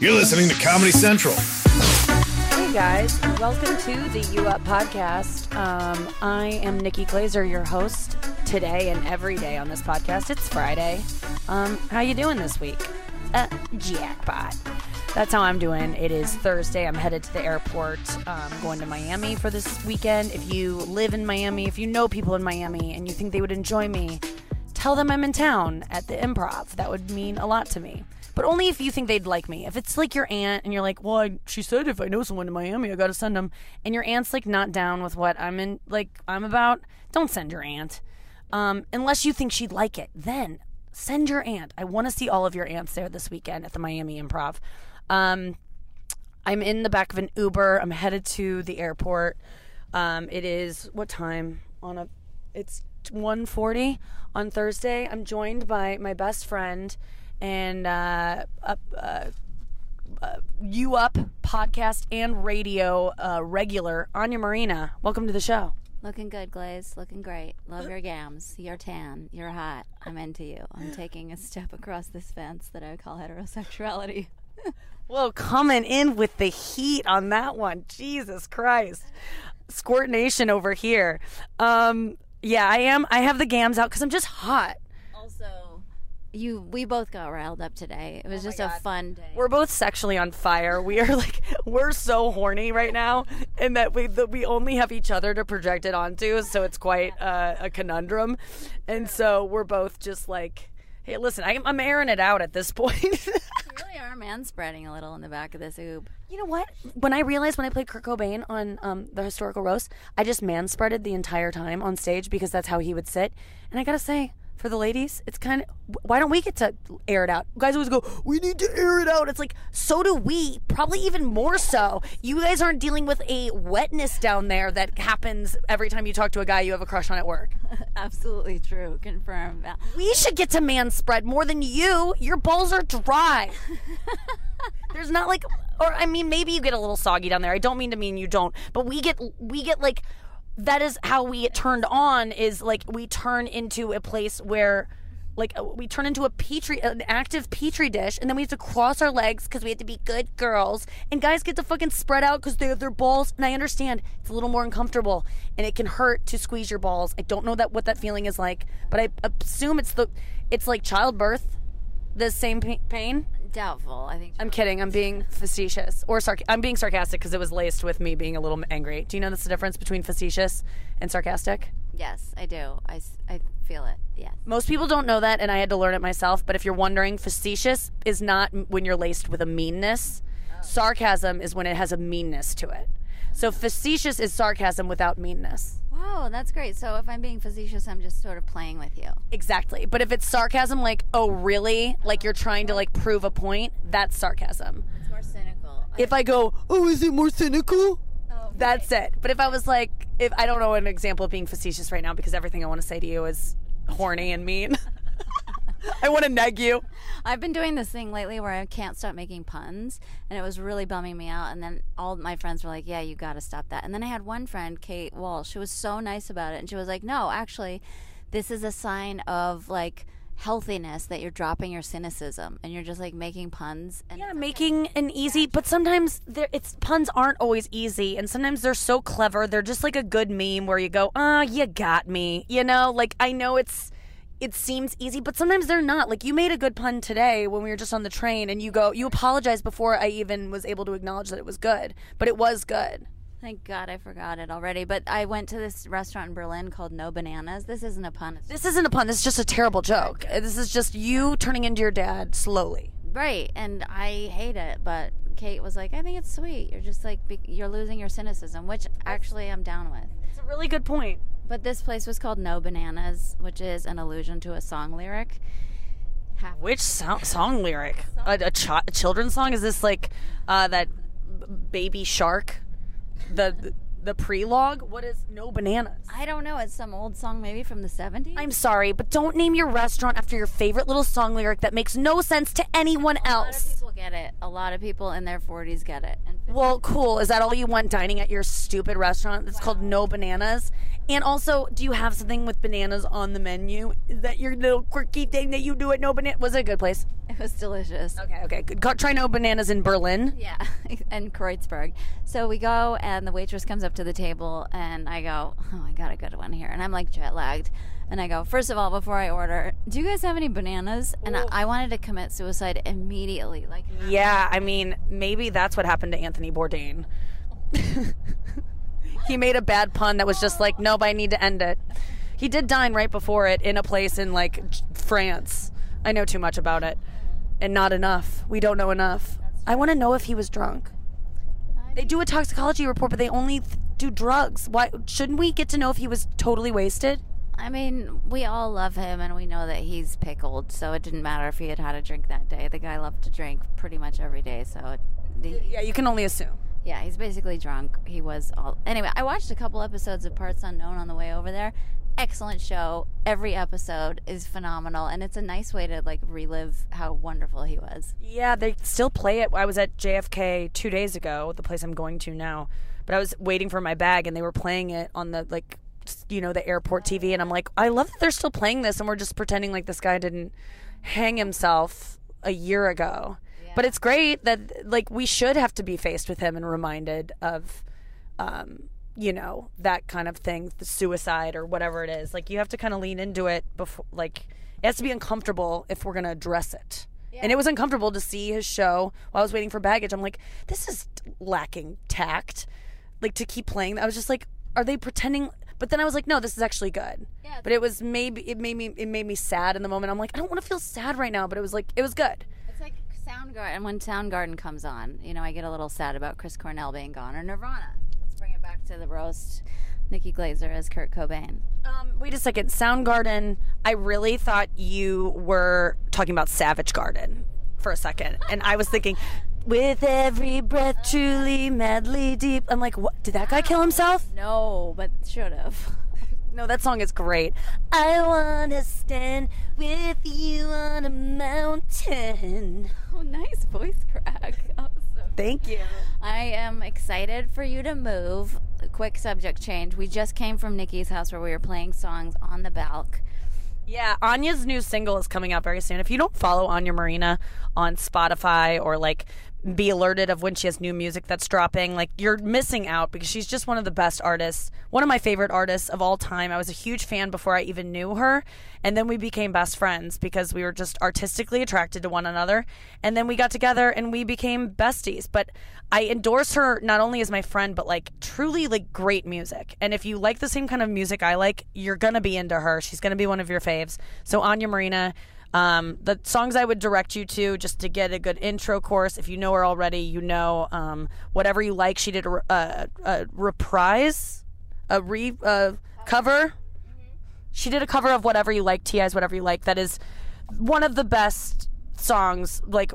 You're listening to Comedy Central. Hey guys, welcome to the U Up podcast. Um, I am Nikki Glazer, your host today and every day on this podcast. It's Friday. Um, how you doing this week? Uh, jackpot. That's how I'm doing. It is Thursday. I'm headed to the airport, um, going to Miami for this weekend. If you live in Miami, if you know people in Miami, and you think they would enjoy me, tell them I'm in town at the Improv. That would mean a lot to me but only if you think they'd like me. If it's like your aunt and you're like, well, I, she said if I know someone in Miami, I got to send them, and your aunt's like not down with what I'm in, like I'm about, don't send your aunt. Um, unless you think she'd like it, then send your aunt. I want to see all of your aunts there this weekend at the Miami Improv. Um, I'm in the back of an Uber. I'm headed to the airport. Um, it is what time on a? It's 1:40 on Thursday. I'm joined by my best friend and uh, uh, uh, you up podcast and radio uh, regular Anya Marina. Welcome to the show. Looking good, Glaze. Looking great. Love your gams. You're tan. You're hot. I'm into you. I'm taking a step across this fence that I call heterosexuality. Well, coming in with the heat on that one. Jesus Christ. Squirt Nation over here. Um, yeah, I am. I have the gams out because I'm just hot. Also, you we both got riled up today. It was just a fun day. We're both sexually on fire. We are like we're so horny right now, and that we that we only have each other to project it onto. So it's quite uh, a conundrum, and so we're both just like, hey, listen, I, I'm airing it out at this point. you really are man spreading a little in the back of this oob. You know what? When I realized when I played Kurt Cobain on um, the historical roast, I just man spreaded the entire time on stage because that's how he would sit. And I gotta say, for the ladies, it's kind of why don't we get to air it out? Guys always go, we need to air it out. It's like so do we, probably even more so. You guys aren't dealing with a wetness down there that happens every time you talk to a guy you have a crush on at work. Absolutely true. Confirm. We should get to man spread more than you. Your balls are dry. There's not like, or I mean, maybe you get a little soggy down there. I don't mean to mean you don't, but we get we get like that is how we get turned on. Is like we turn into a place where. Like uh, we turn into a petri, an active petri dish, and then we have to cross our legs because we have to be good girls. And guys get to fucking spread out because they have their balls. And I understand it's a little more uncomfortable, and it can hurt to squeeze your balls. I don't know that what that feeling is like, but I assume it's the, it's like childbirth, the same pain. Doubtful. I think. I'm kidding. I'm being facetious or sarc- I'm being sarcastic because it was laced with me being a little angry. Do you know that's the difference between facetious and sarcastic? Yes, I do. I, I feel it. Yes. Most people don't know that, and I had to learn it myself. But if you're wondering, facetious is not when you're laced with a meanness. Oh. Sarcasm is when it has a meanness to it. So facetious is sarcasm without meanness. Wow, that's great. So if I'm being facetious, I'm just sort of playing with you. Exactly. But if it's sarcasm, like, oh, really? Like you're trying to like prove a point, that's sarcasm. It's more cynical. If I go, oh, is it more cynical? Oh, That's it. But if I was like, if I don't know an example of being facetious right now because everything I want to say to you is horny and mean. I want to neg you. I've been doing this thing lately where I can't stop making puns, and it was really bumming me out. And then all my friends were like, "Yeah, you got to stop that." And then I had one friend, Kate Walsh, who was so nice about it, and she was like, "No, actually, this is a sign of like." healthiness that you're dropping your cynicism and you're just like making puns and Yeah, making an easy, but sometimes it's puns aren't always easy, and sometimes they're so clever. They're just like a good meme where you go, "Ah, you got me." You know, like I know it's it seems easy, but sometimes they're not. Like you made a good pun today when we were just on the train, and you go, you apologize before I even was able to acknowledge that it was good, but it was good. Thank God I forgot it already. But I went to this restaurant in Berlin called No Bananas. This isn't a pun. This isn't a pun. This is just a terrible joke. This is just you turning into your dad slowly. right, and I hate it. But Kate was like, "I think it's sweet. You're just like you're losing your cynicism," which actually I'm down with. It's a really good point. But this place was called No Bananas, which is an allusion to a song lyric. Half- Which song, song lyric? A, a, chi- a children's song? Is this like uh, that b- baby shark? The the prelogue? What is no bananas? I don't know. It's some old song, maybe from the 70s. I'm sorry, but don't name your restaurant after your favorite little song lyric that makes no sense to anyone a lot of else. people get it. A lot of people in their 40s get it. And Well, cool. Is that all you want dining at your stupid restaurant that's called No Bananas? And also, do you have something with bananas on the menu? Is that your little quirky thing that you do at No Banana? Was it a good place? It was delicious. Okay, okay. Good. Go- Try No Bananas in Berlin. Yeah, and Kreuzberg. So we go, and the waitress comes up to the table, and I go, "Oh, I got a good one here." And I'm like jet lagged, and I go, first of all, before I order, do you guys have any bananas?" And I, I wanted to commit suicide immediately. Like, Yeah, I mean, maybe that's what happened to Anthony Bourdain. he made a bad pun that was just like, nope, I need to end it. He did dine right before it in a place in like France. I know too much about it. And not enough. We don't know enough. I want to know if he was drunk. They do a toxicology report, but they only th- do drugs. Why shouldn't we get to know if he was totally wasted? I mean, we all love him, and we know that he's pickled, so it didn't matter if he had had a drink that day. The guy loved to drink pretty much every day, so it, Yeah, you can only assume. Yeah, he's basically drunk. He was all anyway. I watched a couple episodes of Parts Unknown on the way over there. Excellent show. Every episode is phenomenal, and it's a nice way to like relive how wonderful he was. Yeah, they still play it. I was at JFK two days ago, the place I'm going to now. But I was waiting for my bag, and they were playing it on the like, you know, the airport TV, and I'm like, I love that they're still playing this, and we're just pretending like this guy didn't hang himself a year ago. But it's great that like we should have to be faced with him and reminded of, um, you know, that kind of thing, the suicide or whatever it is. Like you have to kind of lean into it before, like it has to be uncomfortable if we're gonna address it. Yeah. And it was uncomfortable to see his show while I was waiting for baggage. I'm like, this is lacking tact. Like to keep playing. I was just like, are they pretending? But then I was like, no, this is actually good. Yeah. But it was maybe it made me it made me sad in the moment. I'm like, I don't want to feel sad right now. But it was like it was good. Soundgarden. When Soundgarden comes on, you know, I get a little sad about Chris Cornell being gone or Nirvana. Let's bring it back to the roast. Nikki Glazer as Kurt Cobain. Um, wait a second, Soundgarden. I really thought you were talking about Savage Garden for a second, and I was thinking, with every breath, truly, madly deep. I'm like, what? Did that guy kill himself? No, but should have. No, that song is great. I wanna stand with you on a mountain. Oh, nice voice crack. So Thank you. I am excited for you to move. A quick subject change. We just came from Nikki's house where we were playing songs on the balc. Yeah, Anya's new single is coming out very soon. If you don't follow Anya Marina on Spotify or like be alerted of when she has new music that's dropping, like you're missing out because she's just one of the best artists, one of my favorite artists of all time. I was a huge fan before I even knew her, and then we became best friends because we were just artistically attracted to one another, and then we got together and we became besties. But I endorse her not only as my friend, but like truly like great music. And if you like the same kind of music I like, you're gonna be into her. She's gonna be one of your faves. So Anya Marina. Um, the songs I would direct you to just to get a good intro course. If you know her already, you know um, whatever you like. She did a, a, a reprise, a re uh, cover. She did a cover of whatever you like. T.I.'s whatever you like. That is one of the best songs like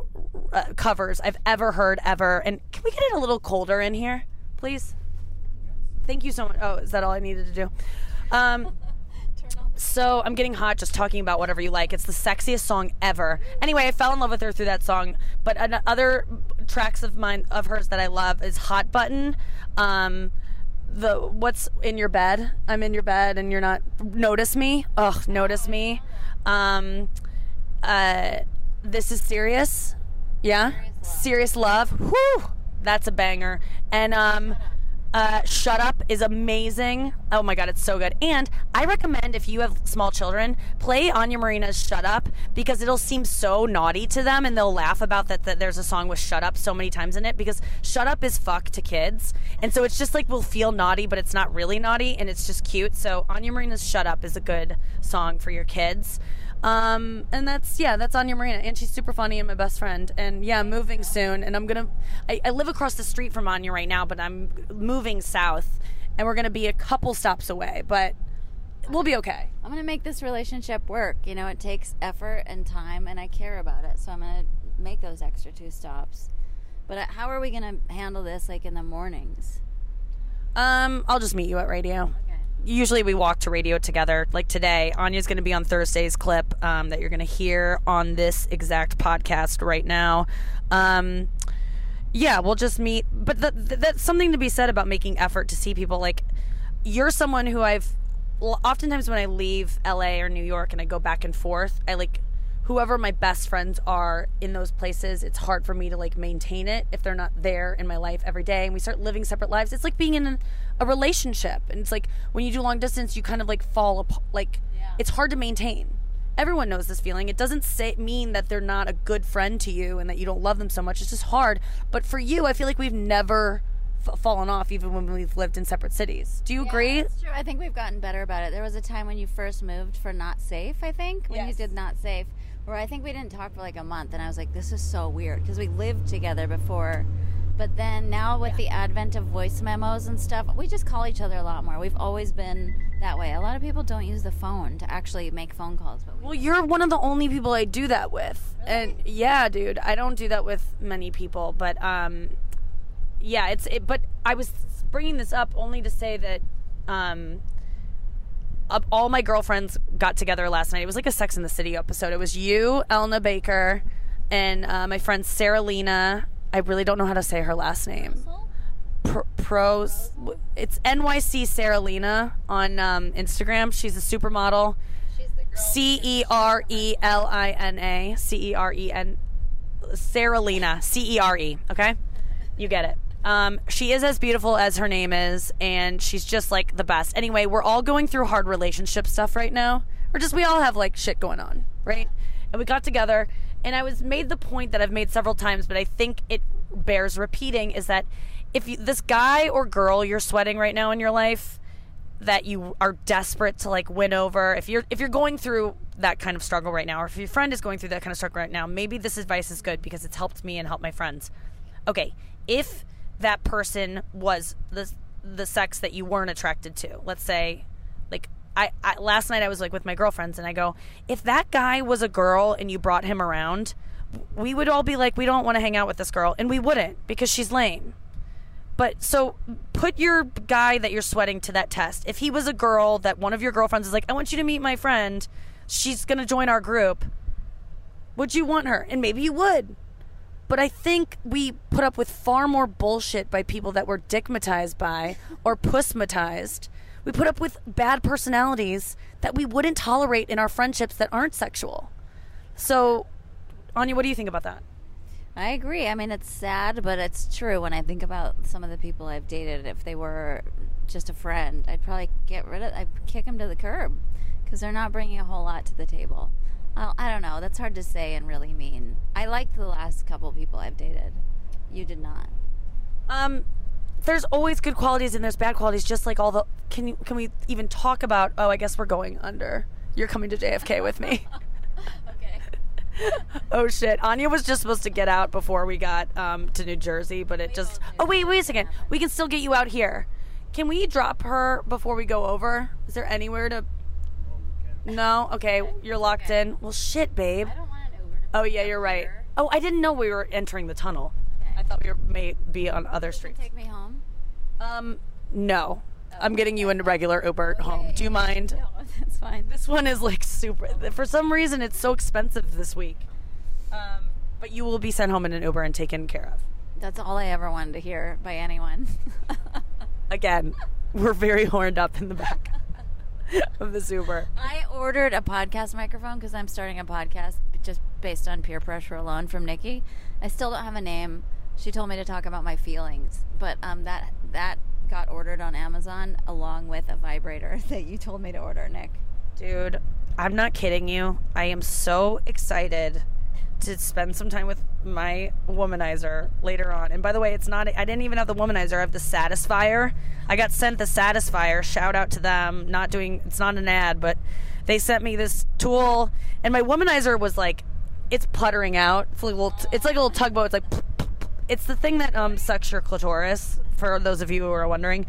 uh, covers I've ever heard ever. And can we get it a little colder in here, please? Thank you so much. Oh, is that all I needed to do? Um, so I'm getting hot just talking about whatever you like. It's the sexiest song ever. Anyway, I fell in love with her through that song. But other tracks of mine of hers that I love is Hot Button. Um, the what's in your bed? I'm in your bed and you're not. Notice me. Ugh, notice me. Um, uh, this is serious. Yeah, serious love. Whew, that's a banger. And um. Uh, Shut Up is amazing. Oh my god, it's so good. And I recommend if you have small children, play Anya Marina's Shut Up because it'll seem so naughty to them and they'll laugh about that, that there's a song with Shut Up so many times in it because Shut Up is fuck to kids. And so it's just like we'll feel naughty, but it's not really naughty and it's just cute. So Anya Marina's Shut Up is a good song for your kids. Um, and that's yeah, that's Anya Marina, and she's super funny and my best friend. And yeah, I'm moving soon, and I'm gonna. I, I live across the street from Anya right now, but I'm moving south, and we're gonna be a couple stops away, but we'll be okay. I'm going to make this relationship work. You know, it takes effort and time, and I care about it. So I'm going to make those extra two stops. But uh, how are we going to handle this, like in the mornings? Um, I'll just meet you at radio. Okay. Usually we walk to radio together. Like today, Anya's going to be on Thursday's clip um, that you're going to hear on this exact podcast right now. Um, yeah, we'll just meet. But th- th- that's something to be said about making effort to see people. Like you're someone who I've oftentimes when I leave LA or New York and I go back and forth, I like whoever my best friends are in those places. It's hard for me to like maintain it if they're not there in my life every day. And we start living separate lives. It's like being in a, relationship, and it's like when you do long distance, you kind of like fall apart. Like it's hard to maintain. Everyone knows this feeling. It doesn't say mean that they're not a good friend to you and that you don't love them so much. It's just hard. But for you, I feel like we've never f- fallen off, even when we've lived in separate cities. Do you agree? That's true. I think we've gotten better about it. There was a time when you first moved for Not Safe, I think, when Yes. you did Not Safe, where I think we didn't talk for like a month, and I was like, this is so weird because we lived together before. But then now with the advent of voice memos and stuff, we just call each other a lot more. We've always been that way. A lot of people don't use the phone to actually make phone calls, but we Well, you're one of the only people I do that with. And yeah, dude, I don't do that with many people, but um yeah, it's it, but I was bringing this up only to say that um up, all my girlfriends got together last night. It was like a Sex in the City episode. It was you, Elna Baker, and uh, my friend Sarah Lena. I really don't know how to say her last name. Pr- pros. It's NYC Sarah Lena on um, Instagram. She's a supermodel. C E R E L I N A. C E R E N. Sarah Lena. C E R E. Okay? You get it. Um, she is as beautiful as her name is, and she's just like the best. Anyway, we're all going through hard relationship stuff right now. Or just we all have like shit going on, right? And we got together, and I was made the point that I've made several times, but I think it bears repeating is that if you, this guy or girl you're sweating right now in your life, that you are desperate to like win over if you're if you're going through that kind of struggle right now or if your friend is going through that kind of struggle right now maybe this advice is good because it's helped me and helped my friends okay if that person was the the sex that you weren't attracted to let's say like I, I last night I was like with my girlfriends and I go if that guy was a girl and you brought him around we would all be like we don't want to hang out with this girl and we wouldn't because she's lame but so put your guy that you're sweating to that test. If he was a girl that one of your girlfriends is like, I want you to meet my friend, she's to join our group, would you want her? And maybe you would. But I think we put up with far more bullshit by people that we're dickmatized by or pussmatized. We put up with bad personalities that we wouldn't tolerate in our friendships that aren't sexual. So, Anya, what do you think about that? I agree. I mean, it's sad, but it's true. When I think about some of the people I've dated, if they were just a friend, I'd probably get rid of. I'd kick them to the curb because they're not bringing a whole lot to the table. I I don't know. That's hard to say and really mean. I liked the last couple people I've dated. You did not. Um, there's always good qualities and there's bad qualities. Just like all the can you can we even talk about? Oh, I guess we're going under. You're coming to JFK with me. Okay. oh shit! Anya was just supposed to get out before we got um, to New Jersey, but it just. Oh wait, wait a second. We can still get you out here. Can we drop her before we go over? Is there anywhere to? No. Okay, you're locked in. Well, shit, babe. I don't want an Uber. To Oh pick yeah, up you're right. Oh, I didn't know we were entering the tunnel. Okay. I thought we were may be on other You can streets. take me home. Um, no. I'm getting you into regular Uber home. Do you mind? No, that's fine. This one is like super. For some reason, it's so expensive this week. Um, but you will be sent home in an Uber and taken care of. That's all I ever wanted to hear by anyone. Again, we're very horned up in the back of this Uber. I ordered a podcast microphone because I'm starting a podcast just based on peer pressure alone from Nikki. I still don't have a name. She told me to talk about my feelings, but um, that that got ordered on Amazon along with a vibrator that you told me to order, Nick. Dude, I'm not kidding you. I am so excited to spend some time with my womanizer later on. And by the way, it's not, I didn't even have the womanizer, I have the Satisfier. I got sent the Satisfier. Shout out to them. Not doing, it's not an ad, but they sent me this tool. And my womanizer was like, it's puttering out. It's like a little, it's like a little tugboat. It's like, it's the thing that um, sucks your clitoris, for those of you who are wondering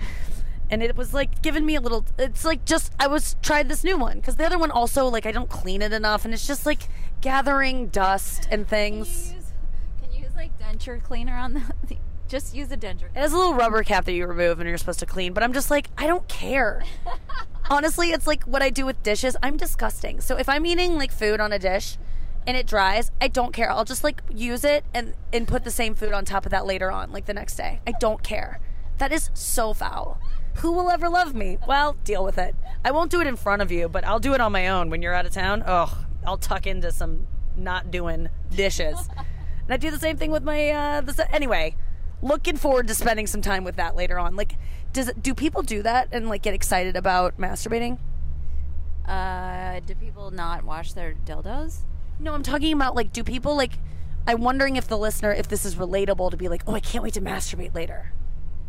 and it was like giving me a little it's like just i was tried this new one because the other one also like i don't clean it enough and it's just like gathering dust and things Can you use, can you use like denture cleaner on the? Just use a denture. it has a little rubber cap that you remove and you're supposed to clean but i'm just like i don't care honestly it's like what i do with dishes i'm disgusting so if i'm eating like food on a dish and it dries i don't care i'll just like use it and and put the same food on top of that later on like the next day i don't care That is so foul. Who will ever love me? Well, deal with it. I won't do it in front of you, but I'll do it on my own when you're out of town. Oh, I'll tuck into some not doing dishes. and I do the same thing with my uh the, anyway. Looking forward to spending some time with that later on. Like does do people do that and like get excited about masturbating? Uh, do people not wash their dildos? No, I'm talking about like do people like I'm wondering if the listener if this is relatable to be like, "Oh, I can't wait to masturbate later."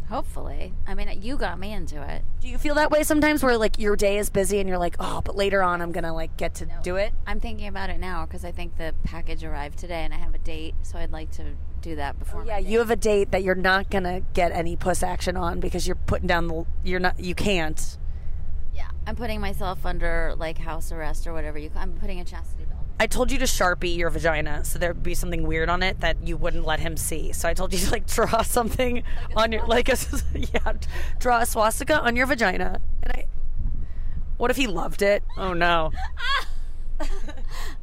Hopefully. I mean, you got me into it. Do you feel that way sometimes where like your day is busy and you're like, "Oh, but later on I'm going to like get to do it?" I'm thinking about it now because I think the package arrived today and I have a date, so I'd like to do that oh, before. Yeah, my you have a date that you're not going to get any puss action on because you're putting down the you're not you can't. Yeah, I'm putting myself under like house arrest or whatever you. I'm putting a chastity. I told you to sharpie your vagina so there'd be something weird on it that you wouldn't let him see. So I told you to like draw something on your like a yeah, draw a swastika on your vagina. And I What if he loved it? Oh no.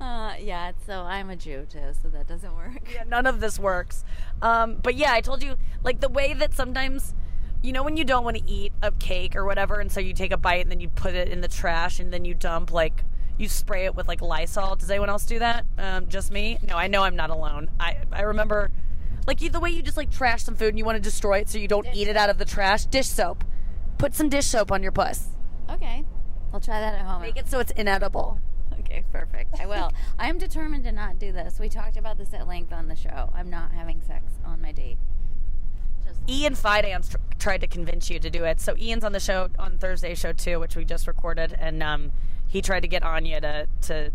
Uh, yeah, so I'm a Jew too, so that doesn't work. Yeah, none of this works. Um, but yeah, I told you like the way that sometimes you know when you don't want to eat a cake or whatever and so you take a bite and then you put it in the trash and then you dump like you spray it with like Lysol. Does anyone else do that? Um, just me? No, I know I'm not alone. I I remember like you, the way you just like trash some food and you want to destroy it so you don't eat it out of the trash. Dish soap. Put some dish soap on your puss. Okay, I'll try that at home. Make it so it's inedible. Okay, perfect. I will. I am determined to not do this. We talked about this at length on the show. I'm not having sex on my date. Just Ian Fidance tr- tried to convince you to do it. So Ian's on the show on Thursday show too, which we just recorded, and um, he tried to get Anya to to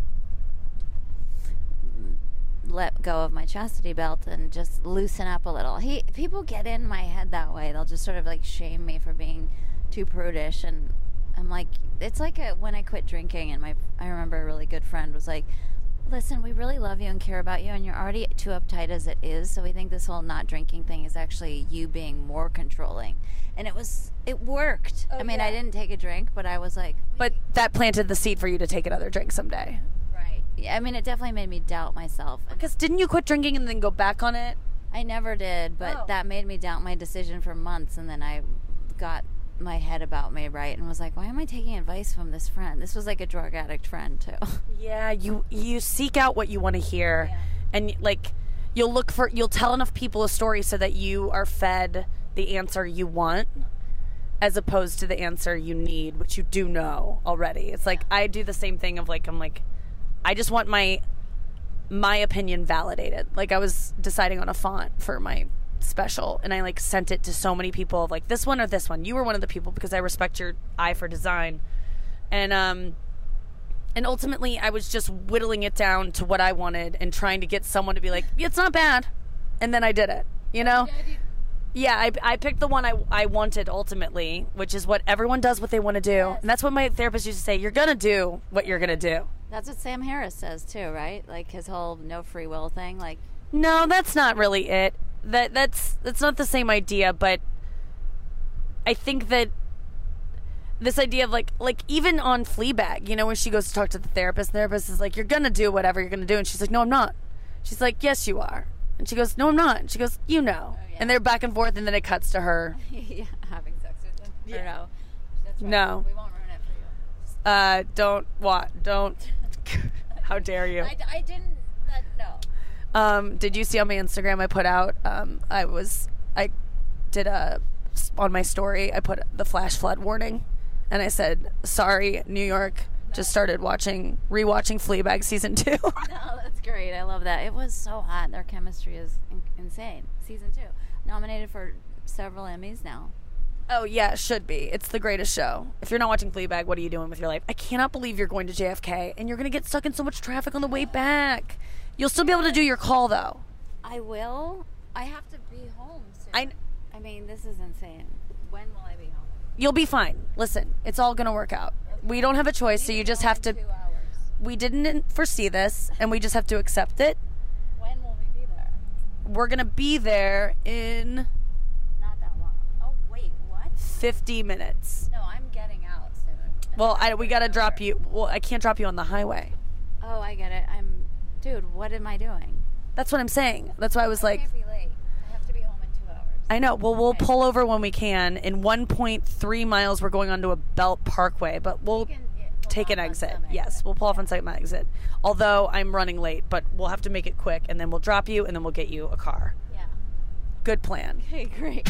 let go of my chastity belt and just loosen up a little. He people get in my head that way. They'll just sort of like shame me for being too prudish and I'm like it's like a, when I quit drinking and my I remember a really good friend was like Listen, we really love you and care about you, and you're already too uptight as it is. So we think this whole not drinking thing is actually you being more controlling, and it was it worked. Oh, I mean, I didn't take a drink, but I was like, But that planted the seed for you to take another drink someday. right. Yeah, I mean, it definitely made me doubt myself. Because didn't you quit drinking and then go back on it? I never did, but Oh. that made me doubt my decision for months. And then I got my head about me right and was like, why am I taking advice from this friend? This was like a drug addict friend, too. Yeah, you you seek out what you want to hear, Yeah. and like you'll look for you'll tell enough people a story so that you are fed the answer you want, as opposed to the answer you need, which you do know already. It's like I do the same thing of like I'm like, I just want my my opinion validated. Like I was deciding on a font for my special and I like sent it to so many people of like this one or this one. You were one of the people because I respect your eye for design. And um and ultimately I was just whittling it down to what I wanted and trying to get someone to be like, "Yeah, it's not bad." And then I did it, you know? Yeah, I, I picked the one I, I wanted ultimately, which is what everyone does what they want to do. And that's what my therapist used to say, you're going to do what you're going to do. That's what Sam Harris says, too, right? Like his whole no free will thing. Like, No, that's not really it. That that's that's not the same idea, but I think that this idea of like like even on Fleabag, you know, when she goes to talk to the therapist, the therapist is like, "You're gonna do whatever you're gonna do," and she's like, "No, I'm not." She's like, "Yes, you are," and she goes, "No, I'm not." And she goes, "You know," yeah. and they're back and forth, and then it cuts to her. yeah, having sex with him. Yeah. no. Right. No. We won't ruin it for you. Uh, don't what? Don't. How dare you? I, I didn't. That, no. Um, did you see on my Instagram I put out? Um, I was I did a on my story. I put the flash flood warning, and I said, "Sorry, New York." Just started watching rewatching Fleabag season two. No, that's great. I love that. It was so hot. Their chemistry is in- insane. Season two, nominated for several Emmys now. oh yeah, it should be. It's the greatest show. If you're not watching Fleabag, what are you doing with your life? I cannot believe you're going to JFK and you're going to get stuck in so much traffic on the way back. You'll still be able to do your call though. I will. I have to be home soon. I I mean, this is insane. When will I be home? you'll be fine. Listen, it's all going to work out. We don't have a choice, so you just have to Two hours. we didn't foresee this and we just have to accept it. When will we be there? We're going to be there in Not that long. Oh wait, what? 50 minutes. No, I'm getting out soon. Well, I, we got to drop you. Well, I can't drop you on the highway. Oh, I get it. I'm, dude. What am I doing? That's what I'm saying. That's why I was I like, can't be late. I have to be home in two hours. I know. Well, we'll pull over when we can. In 1.3 miles, we're going onto a belt parkway, but we'll take an exit. Yes, we'll pull off on my exit. Although I'm running late, but we'll have to make it quick, and then we'll drop you, and then we'll get you a car. Yeah. Good plan. Okay, great.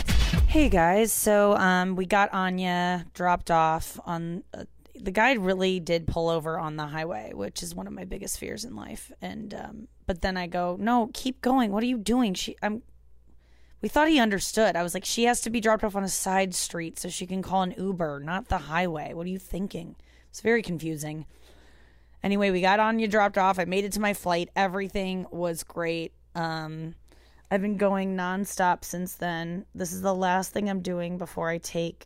Hey guys, so um, we got Anya dropped off on. Uh, the guy really did pull over on the highway, which is one of my biggest fears in life. And um, but then I go, no, keep going. What are you doing? She, I'm. We thought he understood. I was like, she has to be dropped off on a side street so she can call an Uber, not the highway. What are you thinking? It's very confusing. Anyway, we got on. You dropped off. I made it to my flight. Everything was great. Um, I've been going nonstop since then. This is the last thing I'm doing before I take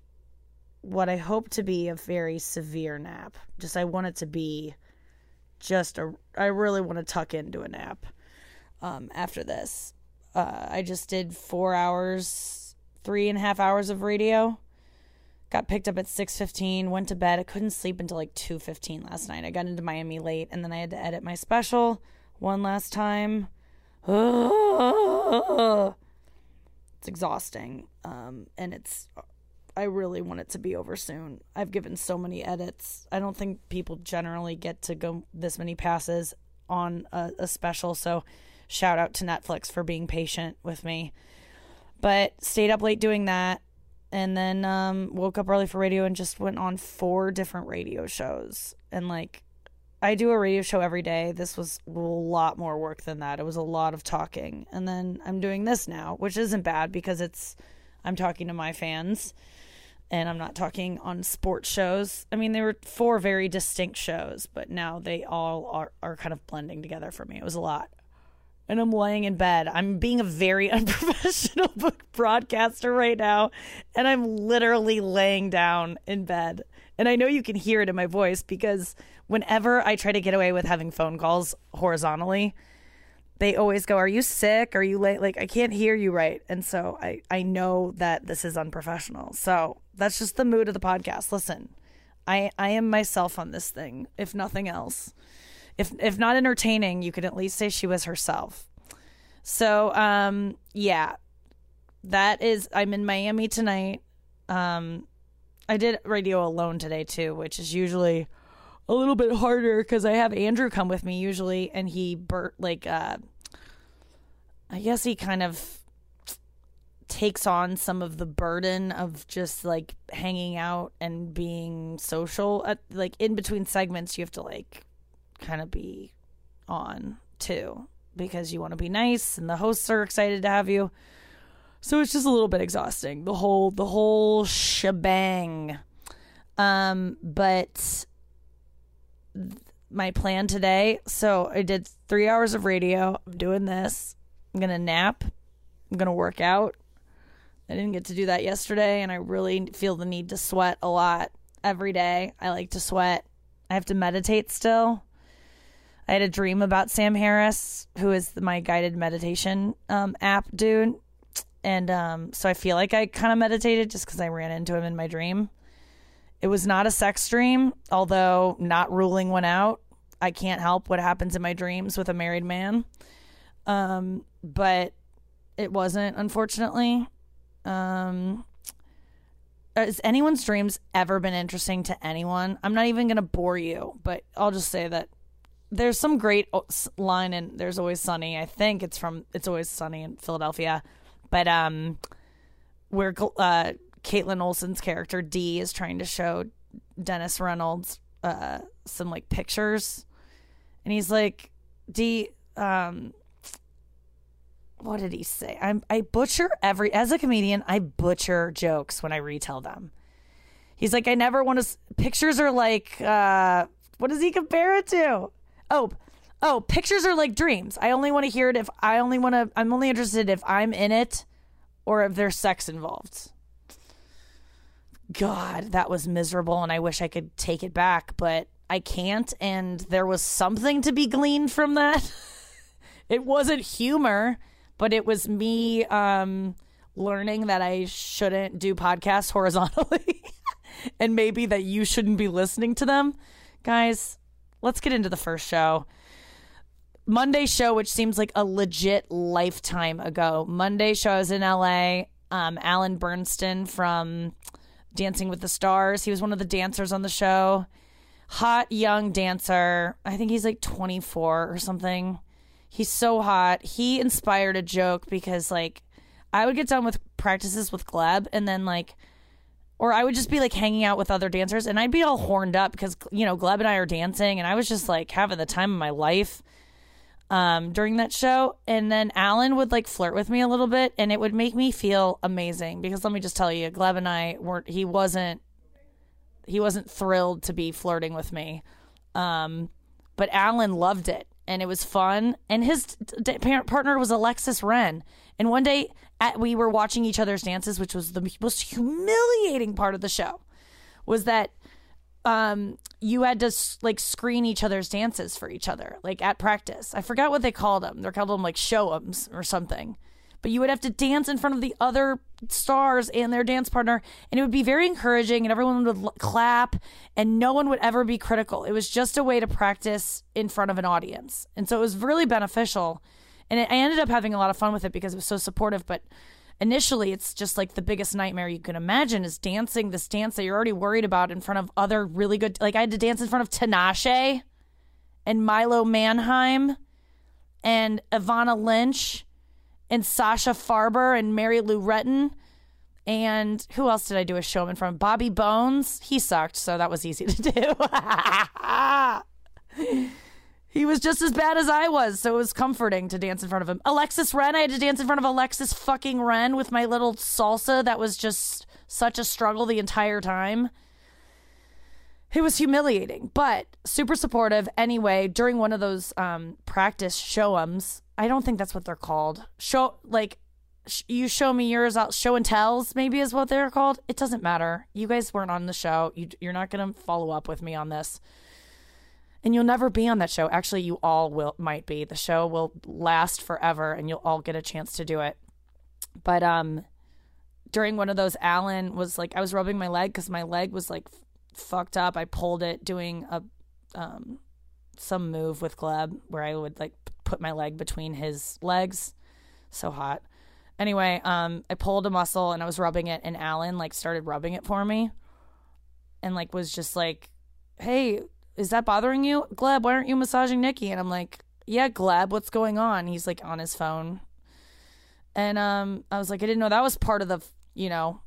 what I hope to be a very severe nap. Just I want it to be just a. I really want to tuck into a nap. Um, after this, uh, I just did four hours, three and a half hours of radio. Got picked up at six fifteen. Went to bed. I couldn't sleep until like two fifteen last night. I got into Miami late, and then I had to edit my special one last time. it's exhausting, um, and it's. I really want it to be over soon. I've given so many edits. I don't think people generally get to go this many passes on a, a special. So, shout out to Netflix for being patient with me. But stayed up late doing that, and then um, woke up early for radio and just went on four different radio shows. And like, I do a radio show every day. This was a lot more work than that. It was a lot of talking. And then I'm doing this now, which isn't bad because it's I'm talking to my fans and I'm not talking on sports shows. I mean, there were four very distinct shows, but now they all are, are kind of blending together for me. It was a lot. And I'm laying in bed. I'm being a very unprofessional broadcaster right now, and I'm literally laying down in bed. And I know you can hear it in my voice because whenever I try to get away with having phone calls horizontally, they always go, "Are you sick? Are you late? Like I can't hear you right." And so I I know that this is unprofessional. So that's just the mood of the podcast. Listen, I I am myself on this thing, if nothing else. If if not entertaining, you could at least say she was herself. So um yeah, that is I'm in Miami tonight. Um I did radio alone today too, which is usually a little bit harder because I have Andrew come with me usually, and he bur- like uh, I guess he kind of takes on some of the burden of just like hanging out and being social. At like in between segments, you have to like kind of be on too because you want to be nice, and the hosts are excited to have you. So it's just a little bit exhausting the whole the whole shebang. Um, but my plan today. So I did three hours of radio. I'm doing this. I'm gonna nap. I'm gonna work out. I didn't get to do that yesterday, and I really feel the need to sweat a lot every day. I like to sweat. I have to meditate still. I had a dream about Sam Harris, who is my guided meditation um, app dude. And um, so I feel like I kind of meditated just because I ran into him in my dream. It was not a sex dream, although not ruling one out. I can't help what happens in my dreams with a married man. Um, but it wasn't, unfortunately. Um, has anyone's dreams ever been interesting to anyone? I'm not even going to bore you, but I'll just say that there's some great line in There's Always Sunny. I think it's from It's Always Sunny in Philadelphia. But um, where uh, Kaitlin Olson's character Dee is trying to show Dennis Reynolds uh, some like pictures, and he's like, Dee, um, what did he say? I'm I butcher every as a comedian. I butcher jokes when I retell them. He's like, I never want to. Pictures are like, uh, what does he compare it to? Oh, oh, pictures are like dreams. I only want to hear it if I only want to. I'm only interested if I'm in it, or if there's sex involved. God, that was miserable, and I wish I could take it back, but I can't. And there was something to be gleaned from that. it wasn't humor, but it was me um, learning that I shouldn't do podcasts horizontally, and maybe that you shouldn't be listening to them. Guys, let's get into the first show. Monday show, which seems like a legit lifetime ago. Monday show is in LA. um, Alan Bersten from Dancing with the Stars. He was one of the dancers on the show. Hot young dancer. I think he's like 24 or something. He's so hot. He inspired a joke because like I would get done with practices with Gleb and then like or I would just be like hanging out with other dancers and I'd be all horned up because you know Gleb and I are dancing and I was just like having the time of my life um, during that show. And then Alan would like flirt with me a little bit and it would make me feel amazing because let me just tell you, Gleb and I weren't, he wasn't, he wasn't thrilled to be flirting with me. Um, but Alan loved it and it was fun. And his d- partner was Alexis Ren. And one day at, we were watching each other's dances, which was the most humiliating part of the show, was that um, you had to like screen each other's dances for each other, like at practice. I forgot what they called them. They're called them like show-ums or something. But you would have to dance in front of the other stars and their dance partner, and it would be very encouraging, and everyone would l- clap, and no one would ever be critical. It was just a way to practice in front of an audience, and so it was really beneficial. And I ended up having a lot of fun with it because it was so supportive. But initially it's just like the biggest nightmare you can imagine is dancing this dance that you're already worried about in front of other really good like I had to dance in front of Tinashe and Milo Manheim and Evanna Lynch and Sasha Farber and Mary Lou Retton and who else did I do a show in front of? Bobby Bones. He sucked, so that was easy to do. He was just as bad as I was, so it was comforting to dance in front of him. Alexis Ren, I had to dance in front of Alexis fucking Ren with my little salsa that was just such a struggle the entire time. It was humiliating, but super supportive. Anyway, during one of those um, practice show-ums, I don't think that's what they're called. Show like sh- you show me yours out show and tells maybe is what they're called. It doesn't matter. You guys weren't on the show. You, you're not to follow up with me on this and you'll never be on that show. Actually, you all will might be. The show will last forever and you'll all get a chance to do it. But um during one of those Alan was like I was rubbing my leg cuz my leg was like f- fucked up. I pulled it doing a um some move with Gleb where I would like put my leg between his legs. So hot. Anyway, um I pulled a muscle and I was rubbing it and Alan like started rubbing it for me and like was just like, "Hey, is that bothering you? Gleb, why aren't you massaging Nikki? And I'm like, yeah, Gleb, what's going on? He's like on his phone. And um, I was like, I didn't know that was part of the, you know,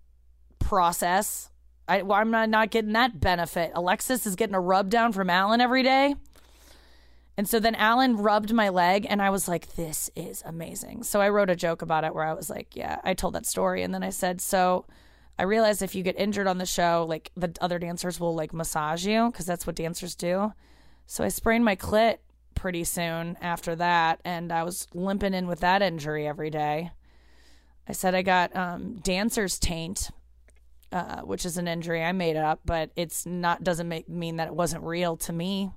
process. I, well, I'm not, not getting that benefit. Alexis is getting a rub down from Alan every day. And so then Alan rubbed my leg, and I was like, this is amazing. So I wrote a joke about it where I was like, yeah, I told that story. And then I said, so I realized if you get injured on the show, like the other dancers will like massage you because that's what dancers do. So I sprained my clit pretty soon after that, and I was limping in with that injury every day. I said I got um, dancer's taint, uh, which is an injury I made up, but it's not doesn't make mean that it wasn't real to me.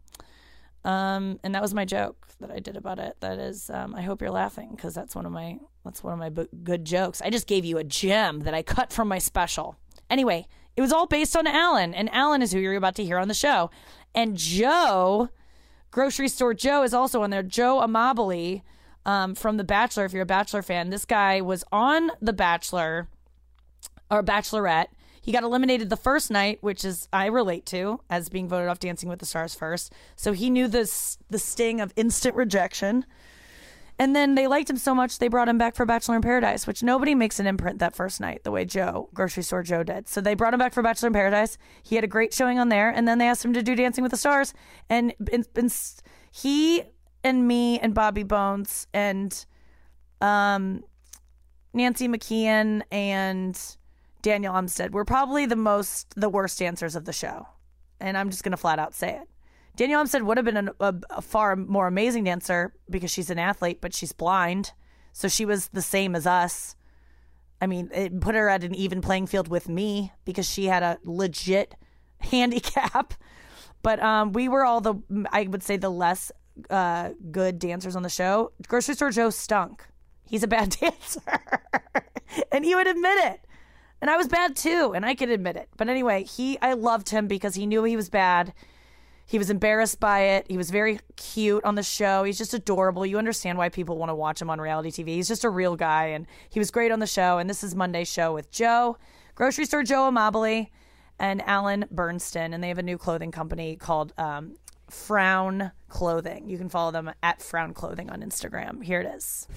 Um, and that was my joke that I did about it. That is, um, I hope you're laughing because that's one of my that's one of my b- good jokes. I just gave you a gem that I cut from my special. Anyway, it was all based on Alan, and Alan is who you're about to hear on the show. And Joe, grocery store Joe, is also on there. Joe Amabile um, from The Bachelor. If you're a Bachelor fan, this guy was on The Bachelor or Bachelorette. He got eliminated the first night, which is I relate to as being voted off Dancing with the Stars first. So he knew this the sting of instant rejection. And then they liked him so much they brought him back for Bachelor in Paradise, which nobody makes an imprint that first night the way Joe, grocery store Joe did. So they brought him back for Bachelor in Paradise. He had a great showing on there, and then they asked him to do Dancing with the Stars, and, and, and he and me and Bobby Bones and um Nancy McKeon and Danielle Umstead were probably the most the worst dancers of the show. And I'm just going to flat out say it. Danielle Umstead would have been a, a far more amazing dancer because she's an athlete, but she's blind. So she was the same as us. I mean, it put her at an even playing field with me because she had a legit handicap. But um, we were all the, I would say, the less uh, good dancers on the show. Grocery Store Joe stunk. He's a bad dancer. and he would admit it. And I was bad too, and I can admit it. But anyway, he I loved him because he knew he was bad He was embarrassed by it. He was very cute on the show. He's just adorable. You understand why people want to watch him on reality TV. He's just a real guy, and he was great on the show. And this is Monday's show with Joe, grocery store Joe Amabile, and Alan Bersten, and they have a new clothing company called um, Frown Clothing. You can follow them at Frown Clothing on Instagram. Here it is.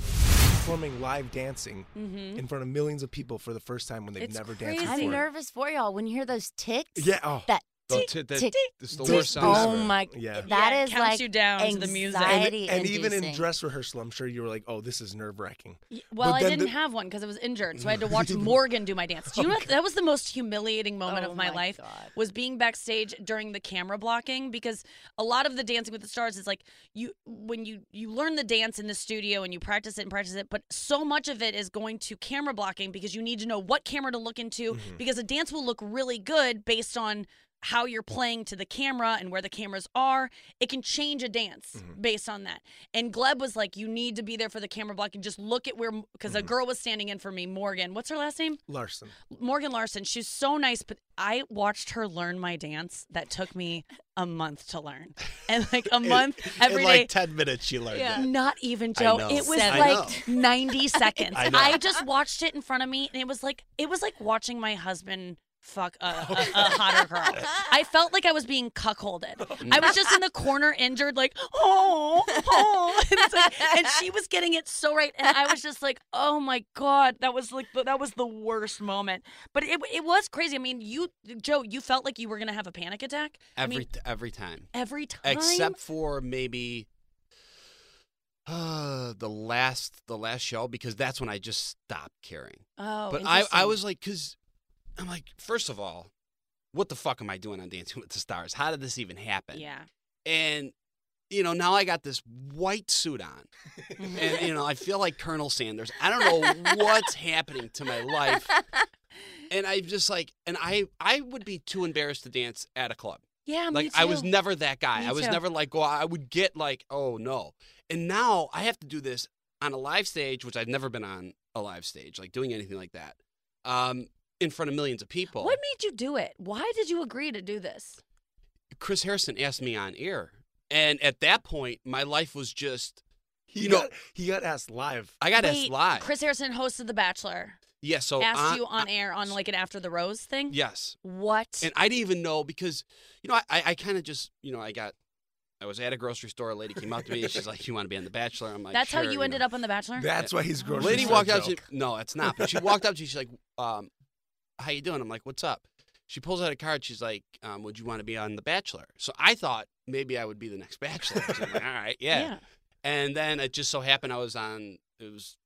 Performing live dancing mm-hmm. in front of millions of people for the first time when they've It's never crazy. danced I'm nervous for y'all when you hear those ticks. Yeah, oh. That The tick, ti- tick, the tick. worst sound Oh ever. my! Yeah. That Yeah, it is counts like you down to the music. And, anxiety and even in dress rehearsal, I'm sure you were like, "Oh, this is nerve wracking." Well, I didn't the- have one because I was injured, so I had to watch Morgan do my dance. Do you oh know what, that was the most humiliating moment Oh of my, my life God. was being backstage during the camera blocking because a lot of the Dancing with the Stars is like you when you you learn the dance in the studio and you practice it and practice it, but so much of it is going to camera blocking because you need to know what camera to look into mm-hmm. because a dance will look really good based on how you're playing to the camera and where the cameras are. It can change a dance mm-hmm. based on that. And Gleb was like, you need to be there for the camera block and just look at where, because a mm-hmm. girl was standing in for me, Morgan. What's her last name? Larson. Morgan Larson. She's so nice, but I watched her learn my dance that took me a month to learn. And like a month every in day. like ten minutes, she learned that. Not even Joe. It was I like 90 seconds. I. I just watched it in front of me and it was like it was like watching my husband fuck a, a, a hotter girl. I felt like I was being cuckolded. I was just in the corner injured like, "Oh, oh." And, like- and she was getting it so right and I was just like, "Oh my god, that was like the- that was the worst moment." But it it was crazy. I mean, you Joe, you felt like you were going to have a panic attack? I Every mean, every time, every time. except for maybe uh, the last the last show because that's when I just stopped caring. Oh, but I I was like, because I'm like, first of all, what the fuck am I doing on Dancing with the Stars? How did this even happen? Yeah. And you know, now I got this white suit on, and you know, I feel like Colonel Sanders. I don't know what's happening to my life, and I'm just like, and I I would be too embarrassed to dance at a club. Yeah, Like I was never that guy. Me I was too. never like, well, I would get like, oh no. And now I have to do this on a live stage, which I've never been on a live stage, like doing anything like that, um, in front of millions of people. What made you do it? Why did you agree to do this? Chris Harrison asked me on air, and at that point, my life was just, He you know he got asked live. I got Wait, asked live. Chris Harrison hosted The Bachelor. yeah, so asked on- you on air on like an After the Rose thing. Yes, What? and I didn't even know because, you know, I, I, I kind of just, you know, I got. I was at a grocery store. A lady came up to me and she's like, "You want to be on The Bachelor?" I'm like, That's how "Sure," you ended know. up on The Bachelor. That's why he's grocery lady store walked out. Joe. She, no, it's not. But she walked up to me. She's like, um, "How you doing?" I'm like, "What's up?" She pulls out a card. She's like, um, "Would you want to be on The Bachelor?" So I thought maybe I would be the next Bachelor. So I'm like, All right, yeah. And then it just so happened I was on. It was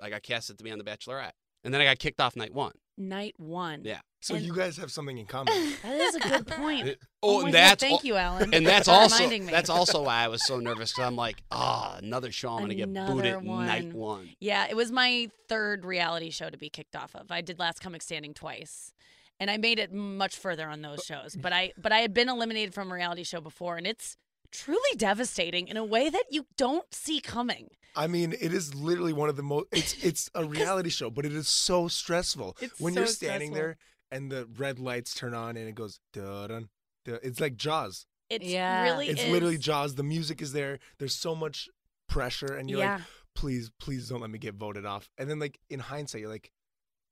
I got casted to be on The Bachelorette, and then I got kicked off night one. Night one. Yeah. So And- you guys have something in common. That is a good point. It- oh, oh, my and God, that's thank you, Alan. And that's also reminding me. that's also why I was so nervous because I'm like, oh, another show I'm gonna get Another booted night one. one. Yeah, it was my third reality show to be kicked off of. I did Last Comic Standing twice. And I made it much further on those shows. But I but I had been eliminated from a reality show before and it's truly devastating in a way that you don't see coming. I mean, it is literally one of the most. It's it's a reality show, but it is so stressful It's when so you're standing stressful. there and the red lights turn on and it goes dun dun. It's like Jaws. It's Yeah. really It's is. literally Jaws. The music is there. There's so much pressure, and you're yeah. like, please, please don't let me get voted off. And then, like in hindsight, you're like,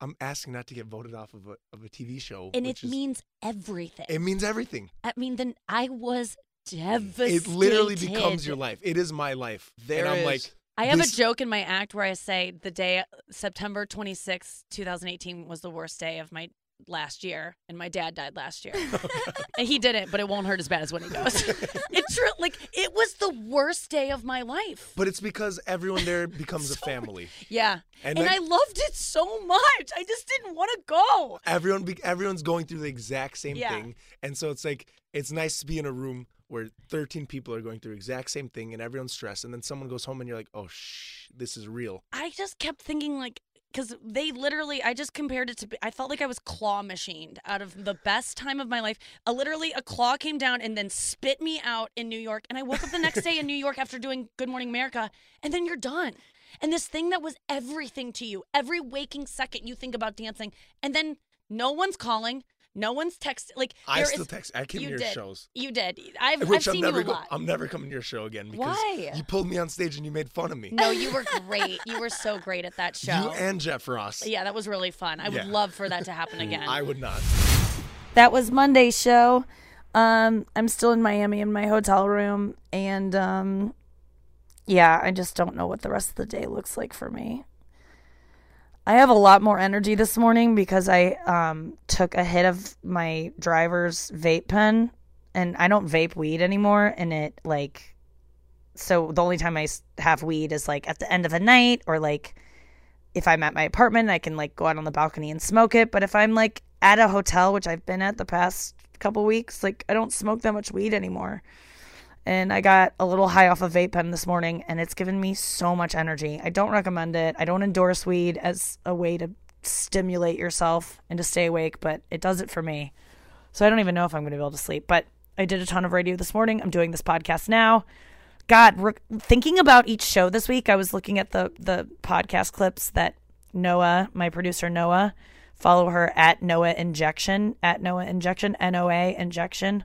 I'm asking not to get voted off of a of a TV show, and it is- means everything. it means everything. I mean, then I was devastated. It literally becomes your life. It is my life. There and I'm is- like, I have This- a joke in my act where I say the day uh, September 26, 2018 was the worst day of my last year and my dad died last year. and he didn't, but it won't hurt as bad as when he goes. it's true like it was the worst day of my life. but it's because everyone there becomes a family. yeah. And, And, like, I loved it so much. I just didn't want to go. everyone everyone's going through the exact same Yeah. thing and so it's like it's nice to be in a room where 13 people are going through exact same thing and everyone's stressed and then someone goes home and you're like oh shh this is real I just kept thinking like because they literally, I just compared it to. I felt like I was claw machined out of the best time of my life. Literally, a claw came down and then spit me out in New York, and I woke up the next day in New York after doing Good Morning America, and then you're done. And this thing that was everything to you, every waking second you think about dancing, and then no one's calling, No one's texted. Like I there still is- text. I came you to your did. shows. You did. I've, I've Which I'm seen never you a go- lot. I'm never coming to your show again because Why? you pulled me on stage and you made fun of me. No, you were great. You were so great at that show. You and Jeff Ross. yeah, that was really fun. I would love for that to happen again. I would not. That was Monday's show. Um, I'm still in Miami in my hotel room, and um, yeah, I just don't know what the rest of the day looks like for me. I have a lot more energy this morning because I um, took a hit of my driver's vape pen, and I don't vape weed anymore. And it like, so the only time I have weed is like at the end of a night or like if I'm at my apartment, I can like go out on the balcony and smoke it. But if I'm like at a hotel, which I've been at the past couple weeks, like I don't smoke that much weed anymore. And I got a little high off a vape pen this morning, and it's given me so much energy. I don't recommend it. I don't endorse weed as a way to stimulate yourself and to stay awake, but it does it for me. So I don't even know if I'm going to be able to sleep. But I did a ton of radio this morning. I'm doing this podcast now. God, re- thinking about each show this week, I was looking at the the podcast clips that Noah, my producer Noah, follow her at Noah Injection at Noah Injection N O A Injection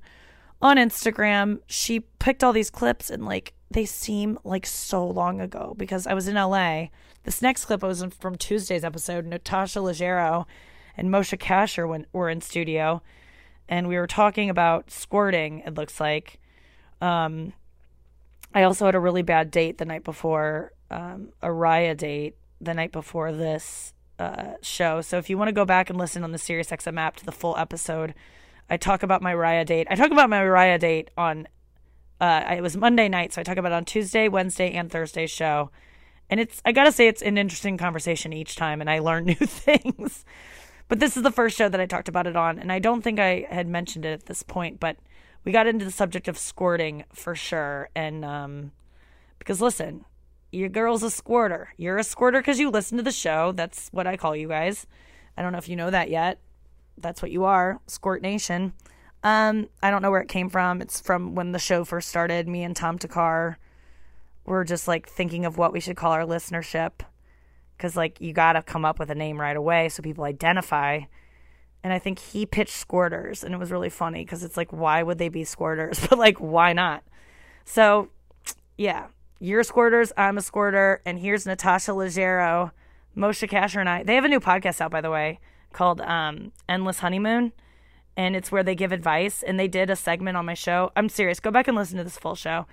on Instagram. She picked all these clips and like they seem like so long ago because I was in LA. This next clip was from Tuesday's episode. Natasha Leggero and Moshe Kasher went, were in studio, and we were talking about squirting. It looks like. Um, I also had a really bad date the night before, um, a Raya date the night before this uh, show. So if you want to go back and listen on the SiriusXM app to the full episode, I talk about my Raya date. I talk about my Raya date on. Uh, it was Monday night, so I talk about it on Tuesday, Wednesday, and Thursday show. And it's I gotta say it's an interesting conversation each time, and I learn new things. But this is the first show that I talked about it on, and I don't think I had mentioned it at this point, but we got into the subject of squirting for sure. And um, because listen, your girl's a squirter. You're a squirter because you listen to the show. That's what I call you guys. I don't know if you know that yet. That's what you are, Squirt Nation. Um, I don't know where it came from. It's from when the show first started. Me and Tom Takar were just like thinking of what we should call our listenership. Because, like, you got to come up with a name right away so people identify. And I think he pitched squirters, and it was really funny because it's like, why would they be squirters? But, like, why not? So, yeah, you're squirters, I'm a squirter, and here's Natasha Leggero, Moshe Kasher, and I. They have a new podcast out, by the way, called um, Endless Honeymoon, and it's where they give advice. And they did a segment on my show. I'm serious. Go back and listen to this full show.